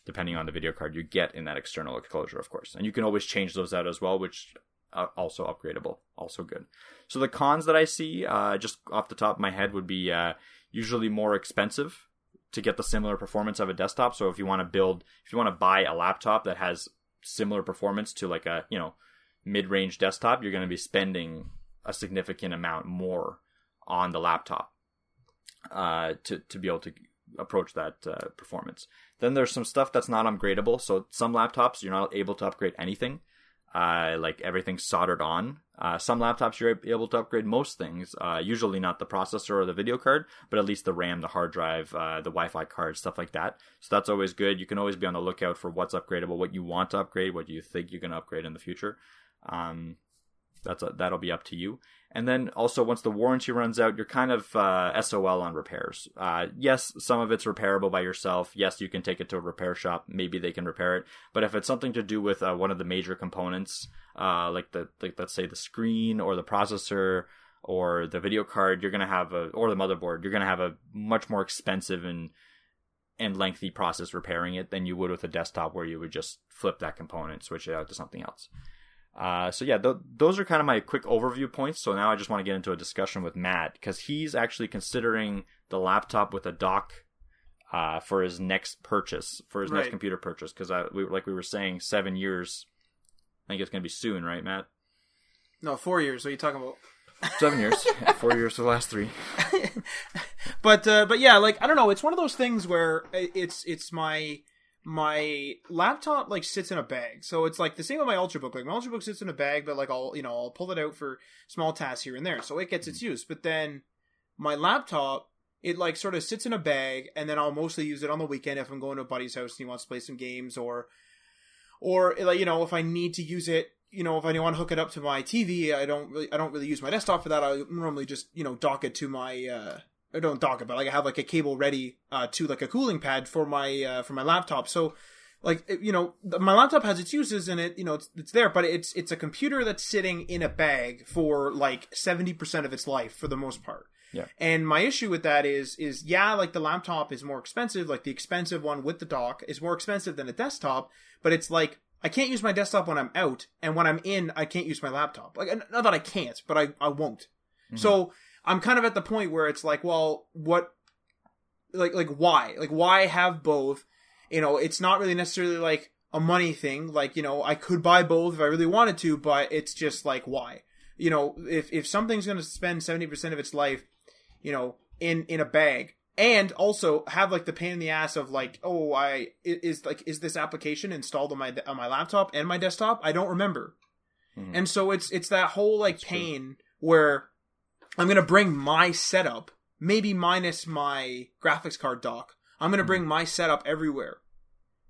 B: depending on the video card you get in that external enclosure, of course. And you can always change those out as well, which are also upgradable, also good. So the cons that I see, uh, just off the top of my head, would be uh, usually more expensive to get the similar performance of a desktop. So if you want to build, if you want to buy a laptop that has similar performance to like a you know mid-range desktop, you're going to be spending a significant amount more on the laptop uh, to to be able to approach that uh, performance. Then there's some stuff that's not upgradable. So some laptops you're not able to upgrade anything, uh, like everything's soldered on. Uh, some laptops you're able to upgrade most things. Uh, usually not the processor or the video card, but at least the RAM, the hard drive, uh, the Wi-Fi card, stuff like that. So that's always good. You can always be on the lookout for what's upgradable, what you want to upgrade, what you think you're going to upgrade in the future. Um, that's a, that'll be up to you. And then also once the warranty runs out, you're kind of uh, SOL on repairs. Uh, yes, some of it's repairable by yourself. Yes, you can take it to a repair shop. Maybe they can repair it. But if it's something to do with uh, one of the major components, uh, like the like let's say the screen or the processor or the video card, you're gonna have a or the motherboard, you're gonna have a much more expensive and and lengthy process repairing it than you would with a desktop where you would just flip that component, switch it out to something else. Uh, so yeah, th- those are kind of my quick overview points. So now I just want to get into a discussion with Matt because he's actually considering the laptop with a dock uh, for his next purchase, for his
A: Right.
B: next computer purchase. Because we, like we were saying, seven years. I think it's going to be soon, right, Matt?
A: No, four years. What are you talking about?
B: Seven years, <laughs> four years for the last three. <laughs>
A: but uh, but yeah, like I don't know. It's one of those things where it's it's my my laptop like sits in a bag. So it's like the same with my ultrabook. Like my ultrabook sits in a bag, but like I'll you know I'll pull it out for small tasks here and there. So it gets its use. But then my laptop. It like sort of sits in a bag, and then I'll mostly use it on the weekend if I'm going to a buddy's house and he wants to play some games, or, or like you know if I need to use it you know, if I want to hook it up to my TV, I don't really, I don't really use my desktop for that. I normally just, you know, dock it to my, uh, I don't dock it, but like I have like a cable ready, uh, to like a cooling pad for my, uh, for my laptop. So, like, you know, my laptop has its uses and it, you know, it's, it's there, but it's, it's a computer that's sitting in a bag for like 70% of its life for the most part.
B: Yeah.
A: And my issue with that is, is yeah, like the laptop is more expensive, like the expensive one with the dock is more expensive than a desktop, but it's like, I can't use my desktop when I'm out, and when I'm in, I can't use my laptop. Like, not that I can't, but I, I won't. So I'm kind of at the point where it's like, well, what, like, like why, like why have both? You know, it's not really necessarily like a money thing. Like, you know, I could buy both if I really wanted to, but it's just like why? You know, if if something's going to spend seventy percent of its life, you know, in in a bag, and also have like the pain in the ass of like, oh, I is like is this application installed on my on my laptop and my desktop? I don't remember.
B: Mhm.
A: And so it's it's that whole like
B: That's true.
A: pain where I'm gonna bring my setup, maybe minus my graphics card dock. I'm gonna bring my setup everywhere.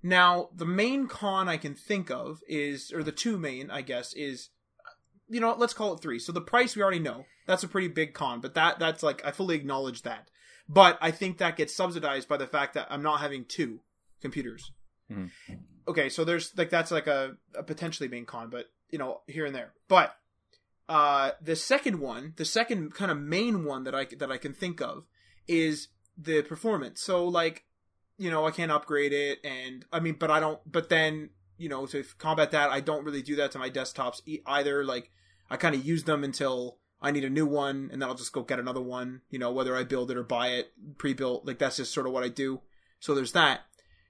A: Now, the main con I can think of is, or the two main, I guess, is, you know, let's call it three. So the price we already know. That's a pretty big con, but that that's like I fully acknowledge that. But I think that gets subsidized by the fact that I'm not having two computers.
B: Mhm.
A: Okay, so there's like that's like a, a potentially main con, but you know here and there. But uh, the second one, the second kind of main one that I that I can think of is the performance. So like, you know, I can't upgrade it, and I mean, but I don't. But then you know, to combat that, I don't really do that to my desktops either. Like, I kind of use them until I need a new one, and then I'll just go get another one. You know, whether I build it or buy it pre-built, like that's just sort of what I do. So there's that.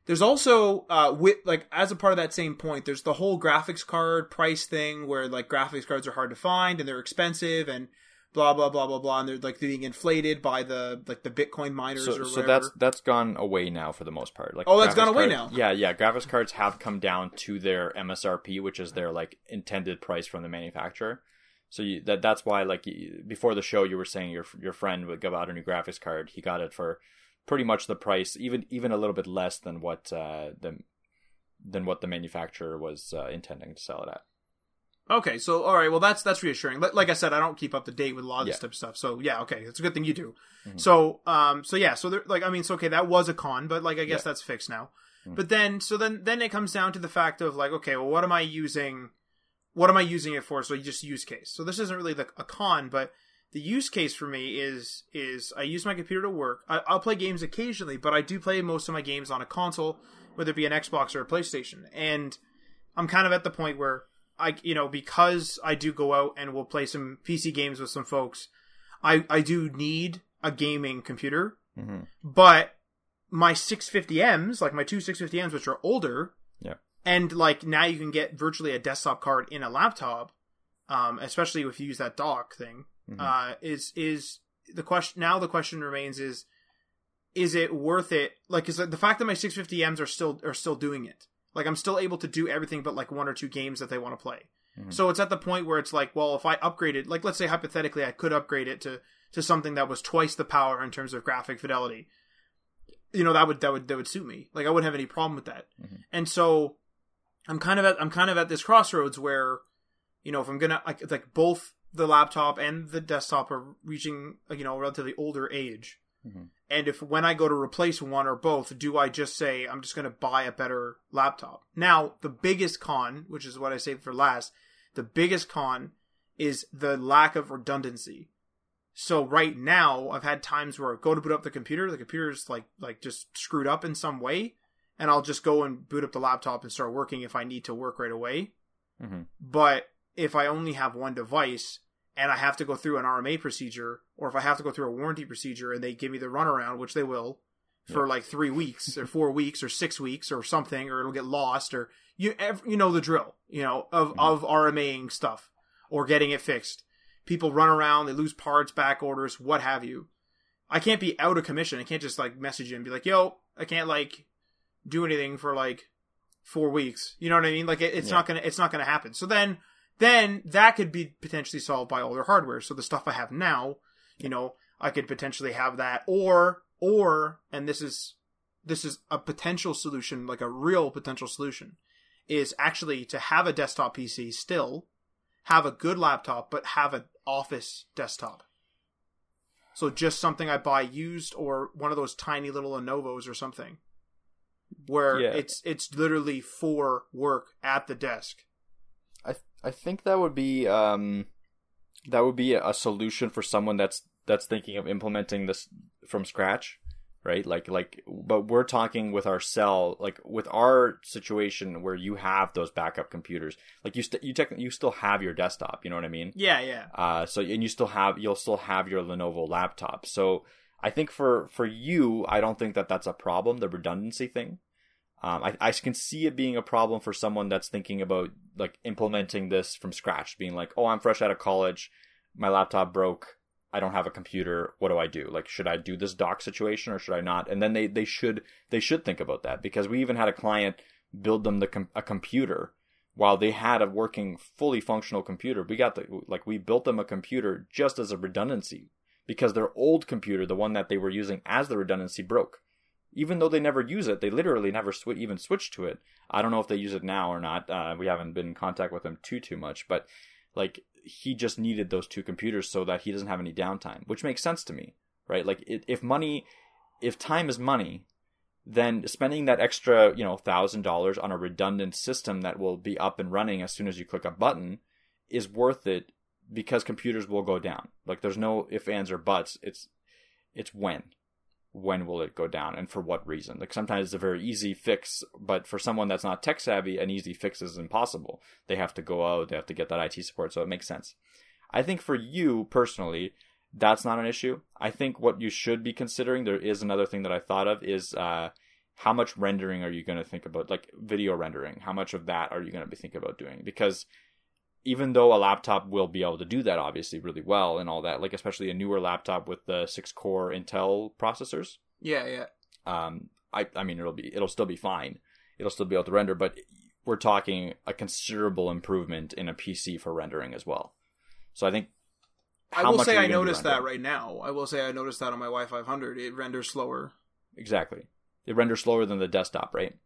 A: There's also uh with like as a part of that same point, there's the whole graphics card price thing where like graphics cards are hard to find and they're expensive and blah blah blah blah blah and they're like being inflated by the like the Bitcoin miners
B: So, so that's that's gone away now for the most part. Like
A: Oh, that's gone away
B: card-
A: now?
B: Yeah, yeah. Graphics cards have come down to their MSRP, which is their like intended price from the manufacturer. So you, that that's why like before the show you were saying your your friend would go out a new graphics card. He got it for pretty much the price, even even a little bit less than what uh, the than what the manufacturer was uh, intending to sell it at.
A: Okay, so all right, well that's that's reassuring. Like, like I said, I don't keep up to date with a lot of this type of stuff. So yeah, okay, it's a good thing you do.
B: Mhm.
A: So um, so yeah, so there, like I mean, so okay, that was a con, but like I guess
B: Yeah.
A: that's fixed now.
B: Mhm.
A: But then so then then it comes down to the fact of like, okay, well, what am I using? What am I using it for? So you just use case. So this isn't really the, a con, but the use case for me is is I use my computer to work. I, I'll play games occasionally, but I do play most of my games on a console, whether it be an Xbox or a PlayStation, and I'm kind of at the point where I, you know, because I do go out and will play some PC games with some folks, I, I do need a gaming computer,
B: Mm-hmm.
A: but my 650Ms, like my two 650Ms, which are older,
B: Yeah.
A: and like now you can get virtually a desktop card in a laptop, um, especially if you use that dock thing.
B: Mhm.
A: Uh, is is the question now? The question remains: is is it worth it? Like, is the fact that my 650Ms are still are still doing it? Like, I'm still able to do everything but like one or two games that they want to play.
B: Mhm.
A: So it's at the point where it's like, well, if I upgraded, like, let's say hypothetically, I could upgrade it to to something that was twice the power in terms of graphic fidelity. You know, that would that would that would suit me. Like, I wouldn't have any problem with that.
B: Mhm.
A: And so, I'm kind of at I'm kind of at this crossroads where, you know, if I'm gonna like like both the laptop and the desktop are reaching you know a relatively older age.
B: Mhm.
A: And if when I go to replace one or both, do I just say I'm just going to buy a better laptop? Now, the biggest con, which is what I saved for last, the biggest con is the lack of redundancy. So right now, I've had times where I go to boot up the computer, the computer's like like just screwed up in some way, and I'll just go and boot up the laptop and start working if I need to work right away.
B: Mhm.
A: But if I only have one device and I have to go through an RMA procedure, or if I have to go through a warranty procedure and they give me the runaround, which they will, for like three weeks or four weeks or six weeks or something, or it'll get lost, or you you know the drill, you know of
B: Mhm.
A: of RMAing stuff or getting it fixed. People run around, they lose parts, back orders, what have you. I can't be out of commission. I can't just like message you and be like, "Yo, I can't like do anything for like four weeks." You know what I mean? Like it, it's
B: Yeah.
A: not gonna it's not gonna happen. So then then that could be potentially solved by older hardware. So the stuff I have now, you know, I could potentially have that, or or and this is this is a potential solution, like a real potential solution, is actually to have a desktop PC still, have a good laptop, but have an office desktop. So just something I buy used or one of those tiny little Lenovo's or something. Where
B: Yeah.
A: it's it's literally for work at the desk.
B: I think that would be um that would be a solution for someone that's that's thinking of implementing this from scratch, right? Like like but we're talking with our cell like with our situation where you have those backup computers. Like you st- you tech- you still have your desktop, you know what I mean?
A: Yeah, yeah.
B: Uh, so and you still have you'll still have your Lenovo laptop. So I think for for you, I don't think that that's a problem. The redundancy thing. Um, I I can see it being a problem for someone that's thinking about like implementing this from scratch, being like, oh, I'm fresh out of college, my laptop broke. I don't have a computer. What do I do? Like, should I do this dock situation or should I not? And then they, they should they should think about that because we even had a client build them the com- a computer while they had a working fully functional computer we got the like we built them a computer just as a redundancy because their old computer the one that they were using as the redundancy broke even though they never use it they literally never sw- even switch to it i don't know if they use it now or not uh, we haven't been in contact with them too too much but like he just needed those two computers so that he doesn't have any downtime which makes sense to me right like it, if money if time is money then spending that extra, you know, thousand dollars on a redundant system that will be up and running as soon as you click a button is worth it because computers will go down. Like there's no if, ands, or buts. It's it's when. When will it go down and for what reason? Like sometimes it's a very easy fix, but for someone that's not tech savvy, an easy fix is impossible. They have to go out, they have to get that IT support, so it makes sense. I think for you personally, that's not an issue. I think what you should be considering, there is another thing that I thought of, is uh, how much rendering are you going to think about? Like video rendering, how much of that are you going to be thinking about doing? Because even though a laptop will be able to do that obviously really well and all that, like especially a newer laptop with the six core Intel processors,
A: Yeah, yeah.
B: um, I, I mean, it'll be, it'll still be fine. It'll still be able to render, but we're talking a considerable improvement in a PC for rendering as well. So I think
A: I will say I
B: you gonna be
A: noticed that right now. I will say I noticed that on my Y500. It renders slower.
B: Exactly. It renders slower than the desktop, right?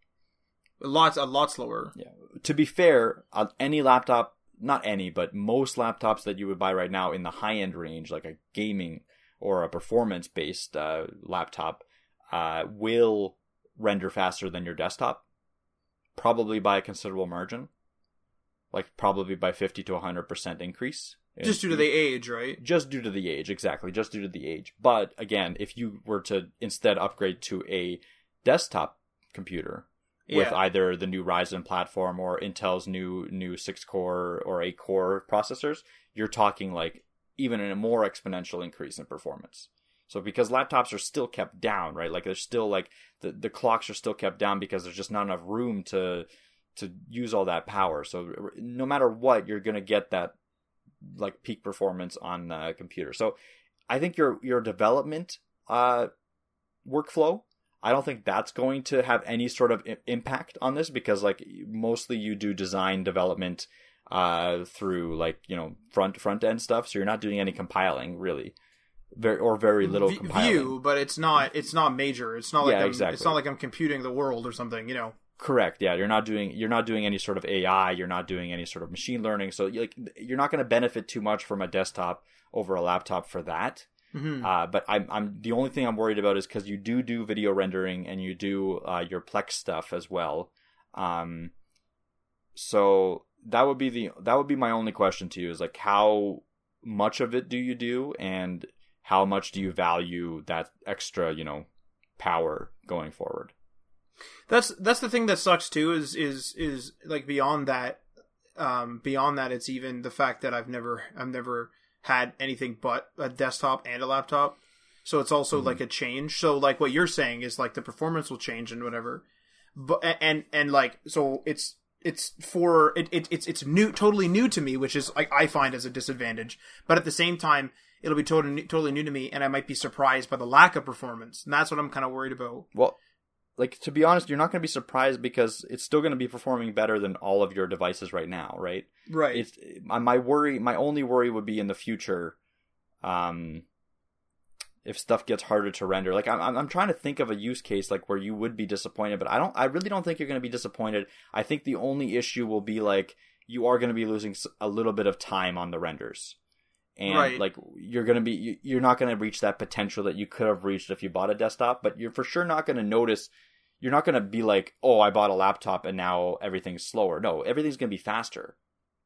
A: A lot, a lot slower.
B: Yeah. To be fair, on any laptop, not any, but most laptops that you would buy right now in the high end range, like a gaming or a performance based uh, laptop, uh, will render faster than your desktop, probably by a considerable margin, like probably by 50 to 100% increase. in
A: Just due to the age, right?
B: just due to the age exactly just due to the age but again if you were to instead upgrade to a desktop computer with
A: Yeah.
B: either the new Ryzen platform or Intel's new new 6 core or 8 core processors you're talking like even a more exponential increase in performance so because laptops are still kept down right like they're still like the, the clocks are still kept down because there's just not enough room to to use all that power. So no matter what, you're going to get that like peak performance on a computer. So I think your your development uh, workflow. I don't think that's going to have any sort of I- impact on this because like mostly you do design development uh, through like you know front front end stuff, so you're not doing any compiling really, very or very little
A: V-
B: compiling.
A: Vue, but it's not it's not major. It's not like
B: Yeah,
A: I'm,
B: exactly.
A: it's not like I'm computing the world or something. You know.
B: Correct. Yeah, you're not doing you're not doing any sort of AI. You're not doing any sort of machine learning. So like you're not going to benefit too much from a desktop over a laptop for that.
A: Mhm.
B: Uh, but I'm, I'm the only thing I'm worried about is because you do do video rendering and you do uh, your Plex stuff as well. Um, so that would be the that would be my only question to you is like how much of it do you do and how much do you value that extra you know power going forward?
A: That's that's the thing that sucks too. Is is is like beyond that, um, beyond that, it's even the fact that I've never I've never had anything but a desktop and a laptop. So it's also
B: Mhm.
A: like a change. So like what you're saying is like the performance will change and whatever, but and and like so it's it's for it, it it's it's new totally new to me, which is like I find as a disadvantage. But at the same time, it'll be totally totally new to me, and I might be surprised by the lack of performance, and that's what I'm kind of worried about.
B: Well, like to be honest, you're not going to be surprised because it's still going to be performing better than all of your devices right now, right?
A: Right.
B: It's my my worry. My only worry would be in the future, um, if stuff gets harder to render. Like I'm, I'm I'm trying to think of a use case like where you would be disappointed, but I don't. I really don't think you're going to be disappointed. I think the only issue will be like you are going to be losing a little bit of time on the renders. And
A: Right.
B: like you're gonna be, you- you're not gonna reach that potential that you could have reached if you bought a desktop. But you're for sure not gonna notice you're not going to be like, oh, I bought a laptop and now everything's slower. No, everything's going to be faster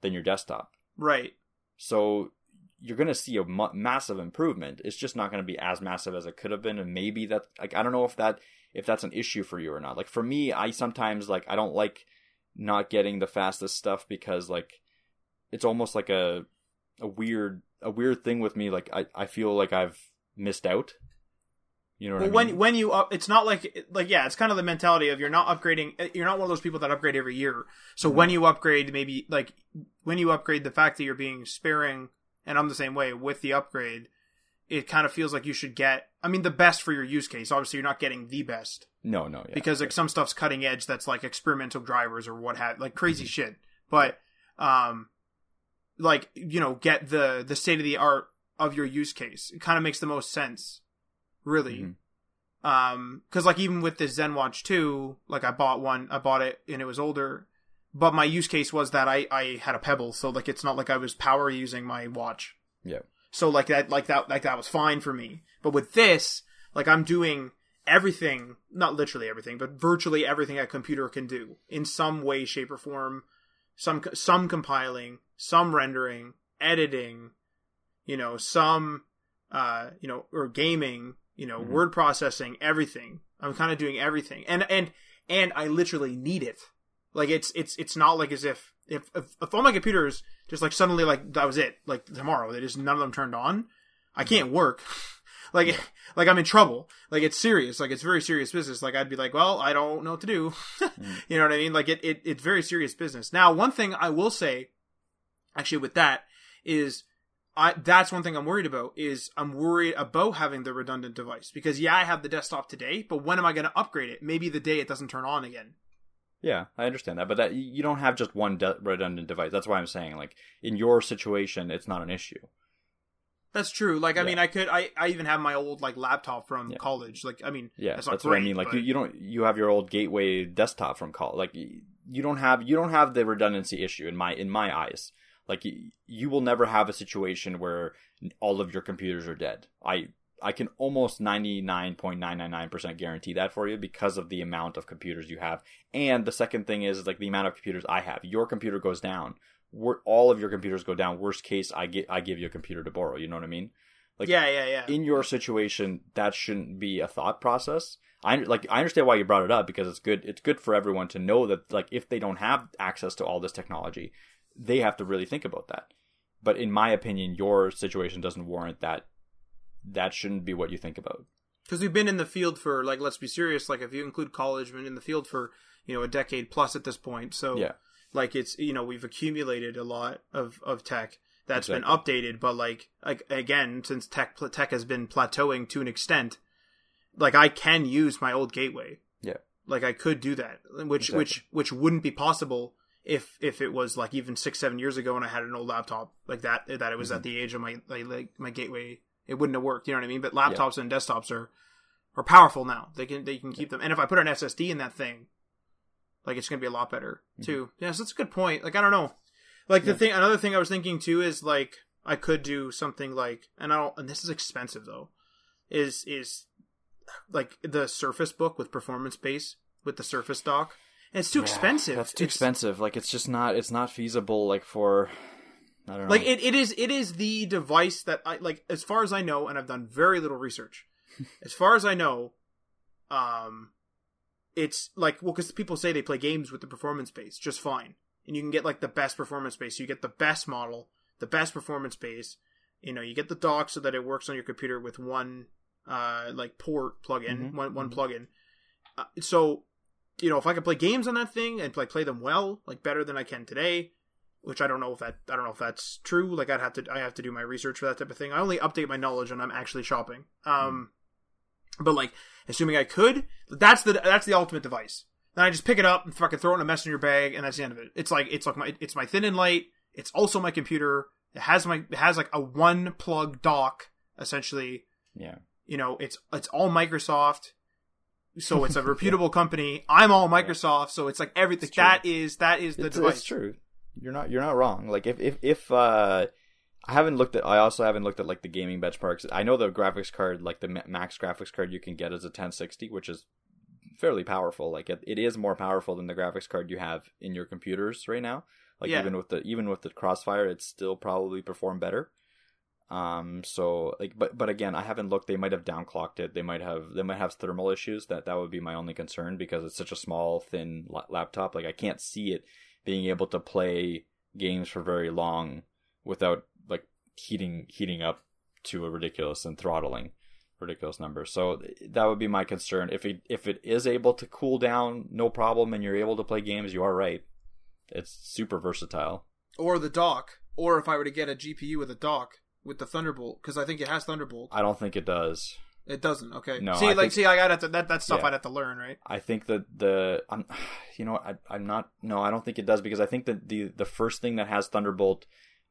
B: than your desktop.
A: right.
B: So you're going to see a mu- massive improvement. It's just not going to be as massive as it could have been. And maybe that, like, I don't know if that, if that's an issue for you or not. Like, for me, I sometimes, like, I don't like not getting the fastest stuff because, like, it's almost like a, a weird, a weird thing with me. Like, I, I feel like I've missed out. You know what
A: Well,
B: I
A: when
B: mean?
A: when you up, it's not like like yeah, it's kind of the mentality of you're not upgrading. You're not one of those people that upgrade every year. So
B: Mm-hmm.
A: when you upgrade, maybe like when you upgrade, the fact that you're being sparing, and I'm the same way with the upgrade, it kind of feels like you should get. I mean, the best for your use case. Obviously, you're not getting the best
B: no, no, yeah.
A: because like some stuff's cutting edge. That's like experimental drivers or what have like
B: Mm-hmm.
A: crazy shit. But um, like you know, get the the state of the art of your use case. It kind of makes the most sense, really
B: Mhm.
A: um because like even with this ZenWatch 2 like i bought one i bought it and it was older but my use case was that i i had a pebble so like it's not like i was power using my watch
B: Yeah.
A: so like that like that like that was fine for me but with this like i'm doing everything not literally everything but virtually everything a computer can do in some way shape or form some some compiling some rendering editing you know some uh you know or gaming you know
B: Mhm.
A: word processing everything. I'm kind of doing everything. And and and i literally need it. Like it's it's it's not like as if if if, if all my computers just like suddenly like that was it. Like tomorrow. They just none of them turned on. I can't work <laughs> like <laughs> like i'm in trouble. Like it's serious. Like it's very serious business. Like i'd be like well i don't know what to do. <laughs> Mm. You know what i mean? Like it, it it's very serious business. Now one thing i will say actually with that is I that's one thing I'm worried about is I'm worried about having the redundant device because yeah I have the desktop today but when am I going to upgrade it? Maybe the day it doesn't turn on again.
B: Yeah, I understand that, but that you don't have just one de- redundant device. That's why I'm saying, like, in your situation, it's not an issue.
A: That's true like I
B: Yeah.
A: mean I could I I even have my old like laptop from
B: Yeah.
A: college like I mean
B: Yeah,
A: That's
B: that's,
A: not
B: what I mean. Like,
A: but-
B: you, you don't you have your old gateway desktop from college. Like, you, don't have you don't have the redundancy issue in my in my eyes. Like, you, you will never have a situation where all of your computers are dead. I I can almost ninety nine point nine nine nine percent guarantee that for you because of the amount of computers you have. And the second thing is like the amount of computers I have. Your computer goes down. We're, all of your computers go down. Worst case, I get I give you a computer to borrow. You know what I mean? Like,
A: yeah yeah yeah
B: in your situation that shouldn't be a thought process i like i understand why you brought it up because it's good it's good for everyone to know that like if they don't have access to all this technology they have to really think about that but in my opinion your situation doesn't warrant that that shouldn't be what you think about
A: because we've been in the field for like let's be serious like if you include college been in the field for you know a decade plus at this point. So
B: Yeah.
A: Like it's you know we've accumulated a lot of of tech that's been updated, but like like again since tech tech has been plateauing to an extent, like I can use my old gateway.
B: Yeah.
A: like I could do that, which
B: Exactly.
A: which which wouldn't be possible if if it was like even six seven years ago and I had an old laptop like that that it was
B: Mm-hmm.
A: at the age of my like, like my gateway it wouldn't have worked you know what I mean but laptops and desktops are are powerful now they can they can keep them and if I put an SSD in that thing like it's gonna be a lot better too Yeah, so that's a good point like I don't know like the
B: Mm-hmm. Yeah.
A: thing another thing I was thinking too is like I could do something like and I don't and this is expensive though is is like the Surface book with performance base with the Surface dock and it's too
B: Yeah,
A: expensive
B: That's too
A: It's-
B: expensive. Like it's just not. It's not feasible. Like for. I don't know.
A: like it, it is it is the device that i like as far as i know and i've done very little research <laughs> as far as i know um it's like well because people say they play games with the performance base just fine and you can get like the best performance base you get the best model the best performance base you know you get the dock so that it works on your computer with one uh like port plug-in
B: Mhm,
A: one one
B: mhm.
A: plug-in uh, so you know if i can play games on that thing and play play them well like better than i can today which I don't know if that I don't know if that's true. Like I'd have to I have to do my research for that type of thing. I only update my knowledge when I'm actually shopping. Um, but like assuming I could, that's the that's the ultimate device. Then I just pick it up and fucking throw it in a messenger bag, and that's the end of it. It's like it's like my it's my thin and light. It's also my computer. It has my it has like a one plug dock essentially.
B: yeah.
A: You know, it's it's all Microsoft. So it's a <laughs> reputable company. I'm all Microsoft, so it's like everything.
B: It's
A: that is that is the
B: It's,
A: device.
B: it's true. You're not. You're not wrong. Like if if if uh, I haven't looked at. I also haven't looked at like the gaming benchmarks. I know the graphics card, like the max graphics card you can get is a 1060, which is fairly powerful. Like it, it is more powerful than the graphics card you have in your computers right now. Like
A: Yeah.
B: even with the even with the Crossfire, it's still probably perform better. Um. So like, but but again, I haven't looked. They might have downclocked it. They might have they might have thermal issues. That that would be my only concern because it's such a small, thin la- laptop. Like I can't see it being able to play games for very long without heating heating up to a ridiculous and throttling ridiculous number. So that would be my concern. If it if it is able to cool down, no problem, and you're able to play games, you are right. It's super versatile.
A: or the dock, or if I were to get a GPU with a dock with the Thunderbolt, because I think it has Thunderbolt.
B: I don't think it does.
A: It doesn't. Okay.
B: No,
A: see,
B: I
A: like,
B: think-
A: see, I got to that. That stuff
B: Yeah.
A: I'd have to learn, right?
B: I think that the I'm, <sighs> you know, I, I'm not. No, I don't think it does because I think that the the first thing that has Thunderbolt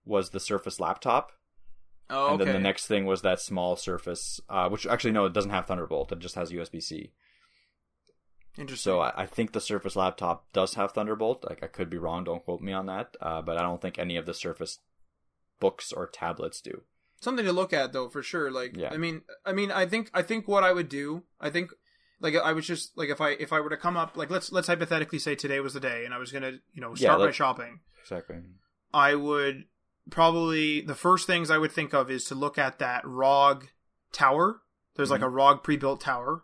B: was the Surface laptop,
A: Oh,
B: and then the next thing was that small Surface, uh, which actually no, it doesn't have Thunderbolt. It just has USB C.
A: Interesting.
B: So I, I think the Surface laptop does have Thunderbolt. Like I could be wrong. Don't quote me on that. Uh, but I don't think any of the Surface books or tablets do.
A: something to look at though for sure like
B: Yeah.
A: i mean i mean i think i think what i would do i think like i was just like if i if i were to come up like let's let's hypothetically say today was the day and i was gonna you know
B: Yeah,
A: start my shopping
B: Exactly.
A: i would probably the first things i would think of is to look at that rog tower there's like a rog pre-built tower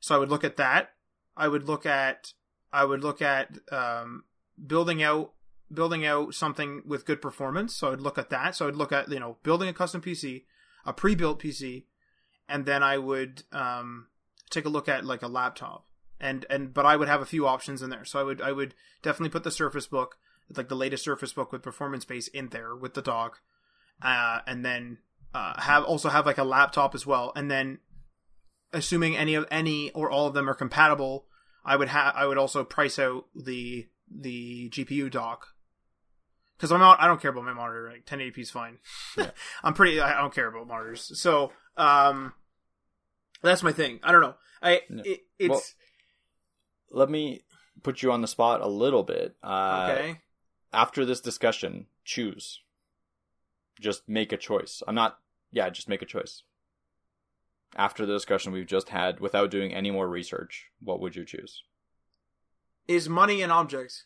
A: so i would look at that i would look at i would look at um building out building out something with good performance. So I'd look at that. So I'd look at you know building a custom PC, a pre-built PC, and then I would um, take a look at like a laptop. And and but I would have a few options in there. So I would I would definitely put the Surface Book, like the latest Surface Book with performance base in there with the dock, uh, and then uh, have also have like a laptop as well. And then assuming any of any or all of them are compatible, I would have I would also price out the the GPU dock because I'm not I don't care about my monitor. Like 1080p is fine.
B: Yeah. <laughs>
A: I'm pretty. I don't care about monitors. So um, that's my thing. I don't know. I
B: No.
A: it, it's
B: Well, Let me put you on the spot a little bit. Uh,
A: okay.
B: After this discussion, choose. Just make a choice. I'm not. Yeah, just make a choice. After the discussion we've just had, without doing any more research, what would you choose?
A: Is money an object?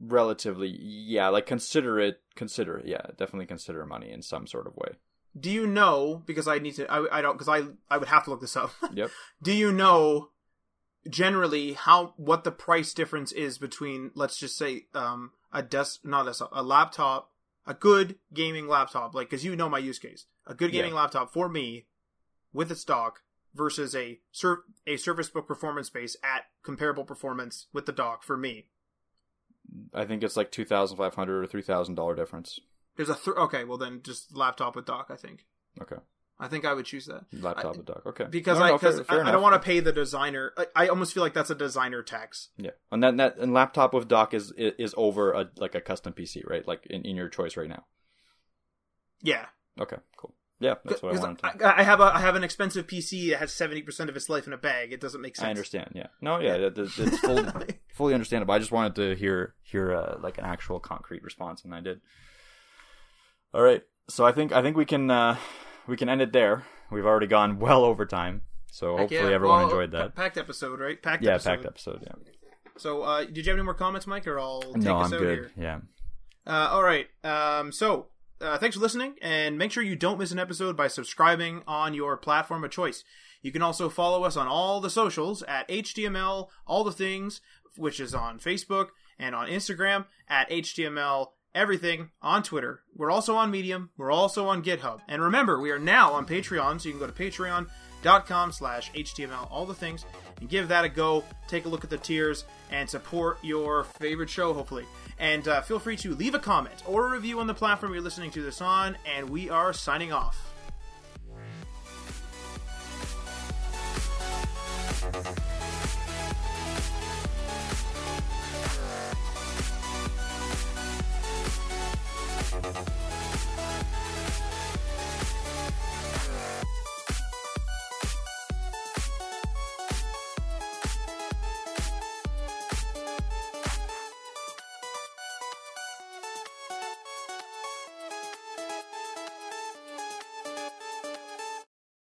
B: Relatively, yeah. Like consider it. Consider it. Yeah, definitely consider money in some sort of way.
A: Do you know? Because I need to. I, I don't. Because I I would have to look this up. <laughs>
B: Yep.
A: Do you know generally how what the price difference is between let's just say um a desk not a a laptop a good gaming laptop like because you know my use case a good gaming
B: Yeah.
A: laptop for me with its dock versus a sur- a Surface Book performance base at comparable performance with the dock for me.
B: I think it's like two thousand five hundred or three thousand dollar difference.
A: There's a th- okay, well then just laptop with dock. I think.
B: Okay.
A: I think I would choose that
B: Laptop with dock. Okay.
A: because
B: No,
A: I because I, I don't want to pay the designer. I, I almost feel like that's a designer tax.
B: Yeah, and that that and laptop with dock is is over a like a custom PC, right? Like in, in your choice right now.
A: Yeah,
B: Okay, cool. Yeah, that's what I wanted to.
A: I, I have a I have an expensive PC that has seventy percent of its life in a bag. It doesn't make sense.
B: I understand. Yeah. No. Yeah. It, it- it's fully fully understandable. I just wanted to hear hear uh, like an actual concrete response, and I did. All right. So I think I think we can uh, we can end it there. We've already gone <laughs> well over time, so
A: Heck
B: hopefully
A: yeah.
B: everyone
A: Well,
B: enjoyed that.
A: packed episode, right? Packed episode.
B: Yeah,
A: episode.
B: packed episode. Yeah.
A: So, uh, did you have any more comments, Mike, or I'll take
B: No,
A: us
B: I'm
A: out
B: good.
A: here?
B: Yeah.
A: Uh, all right. Um, so, uh, thanks for listening, and make sure you don't miss an episode by subscribing on your platform of choice. You can also follow us on all the socials at HTML, all the things, which is on Facebook and on Instagram at HTML everything on Twitter. We're also on Medium. We're also on GitHub. And remember, we are now on Patreon, so you can go to patreon.com slash HTML, all the things, and give that a go. Take a look at the tiers and support your favorite show, hopefully. And uh, feel free to leave a comment or a review on the platform you're listening to this on, and we are signing off.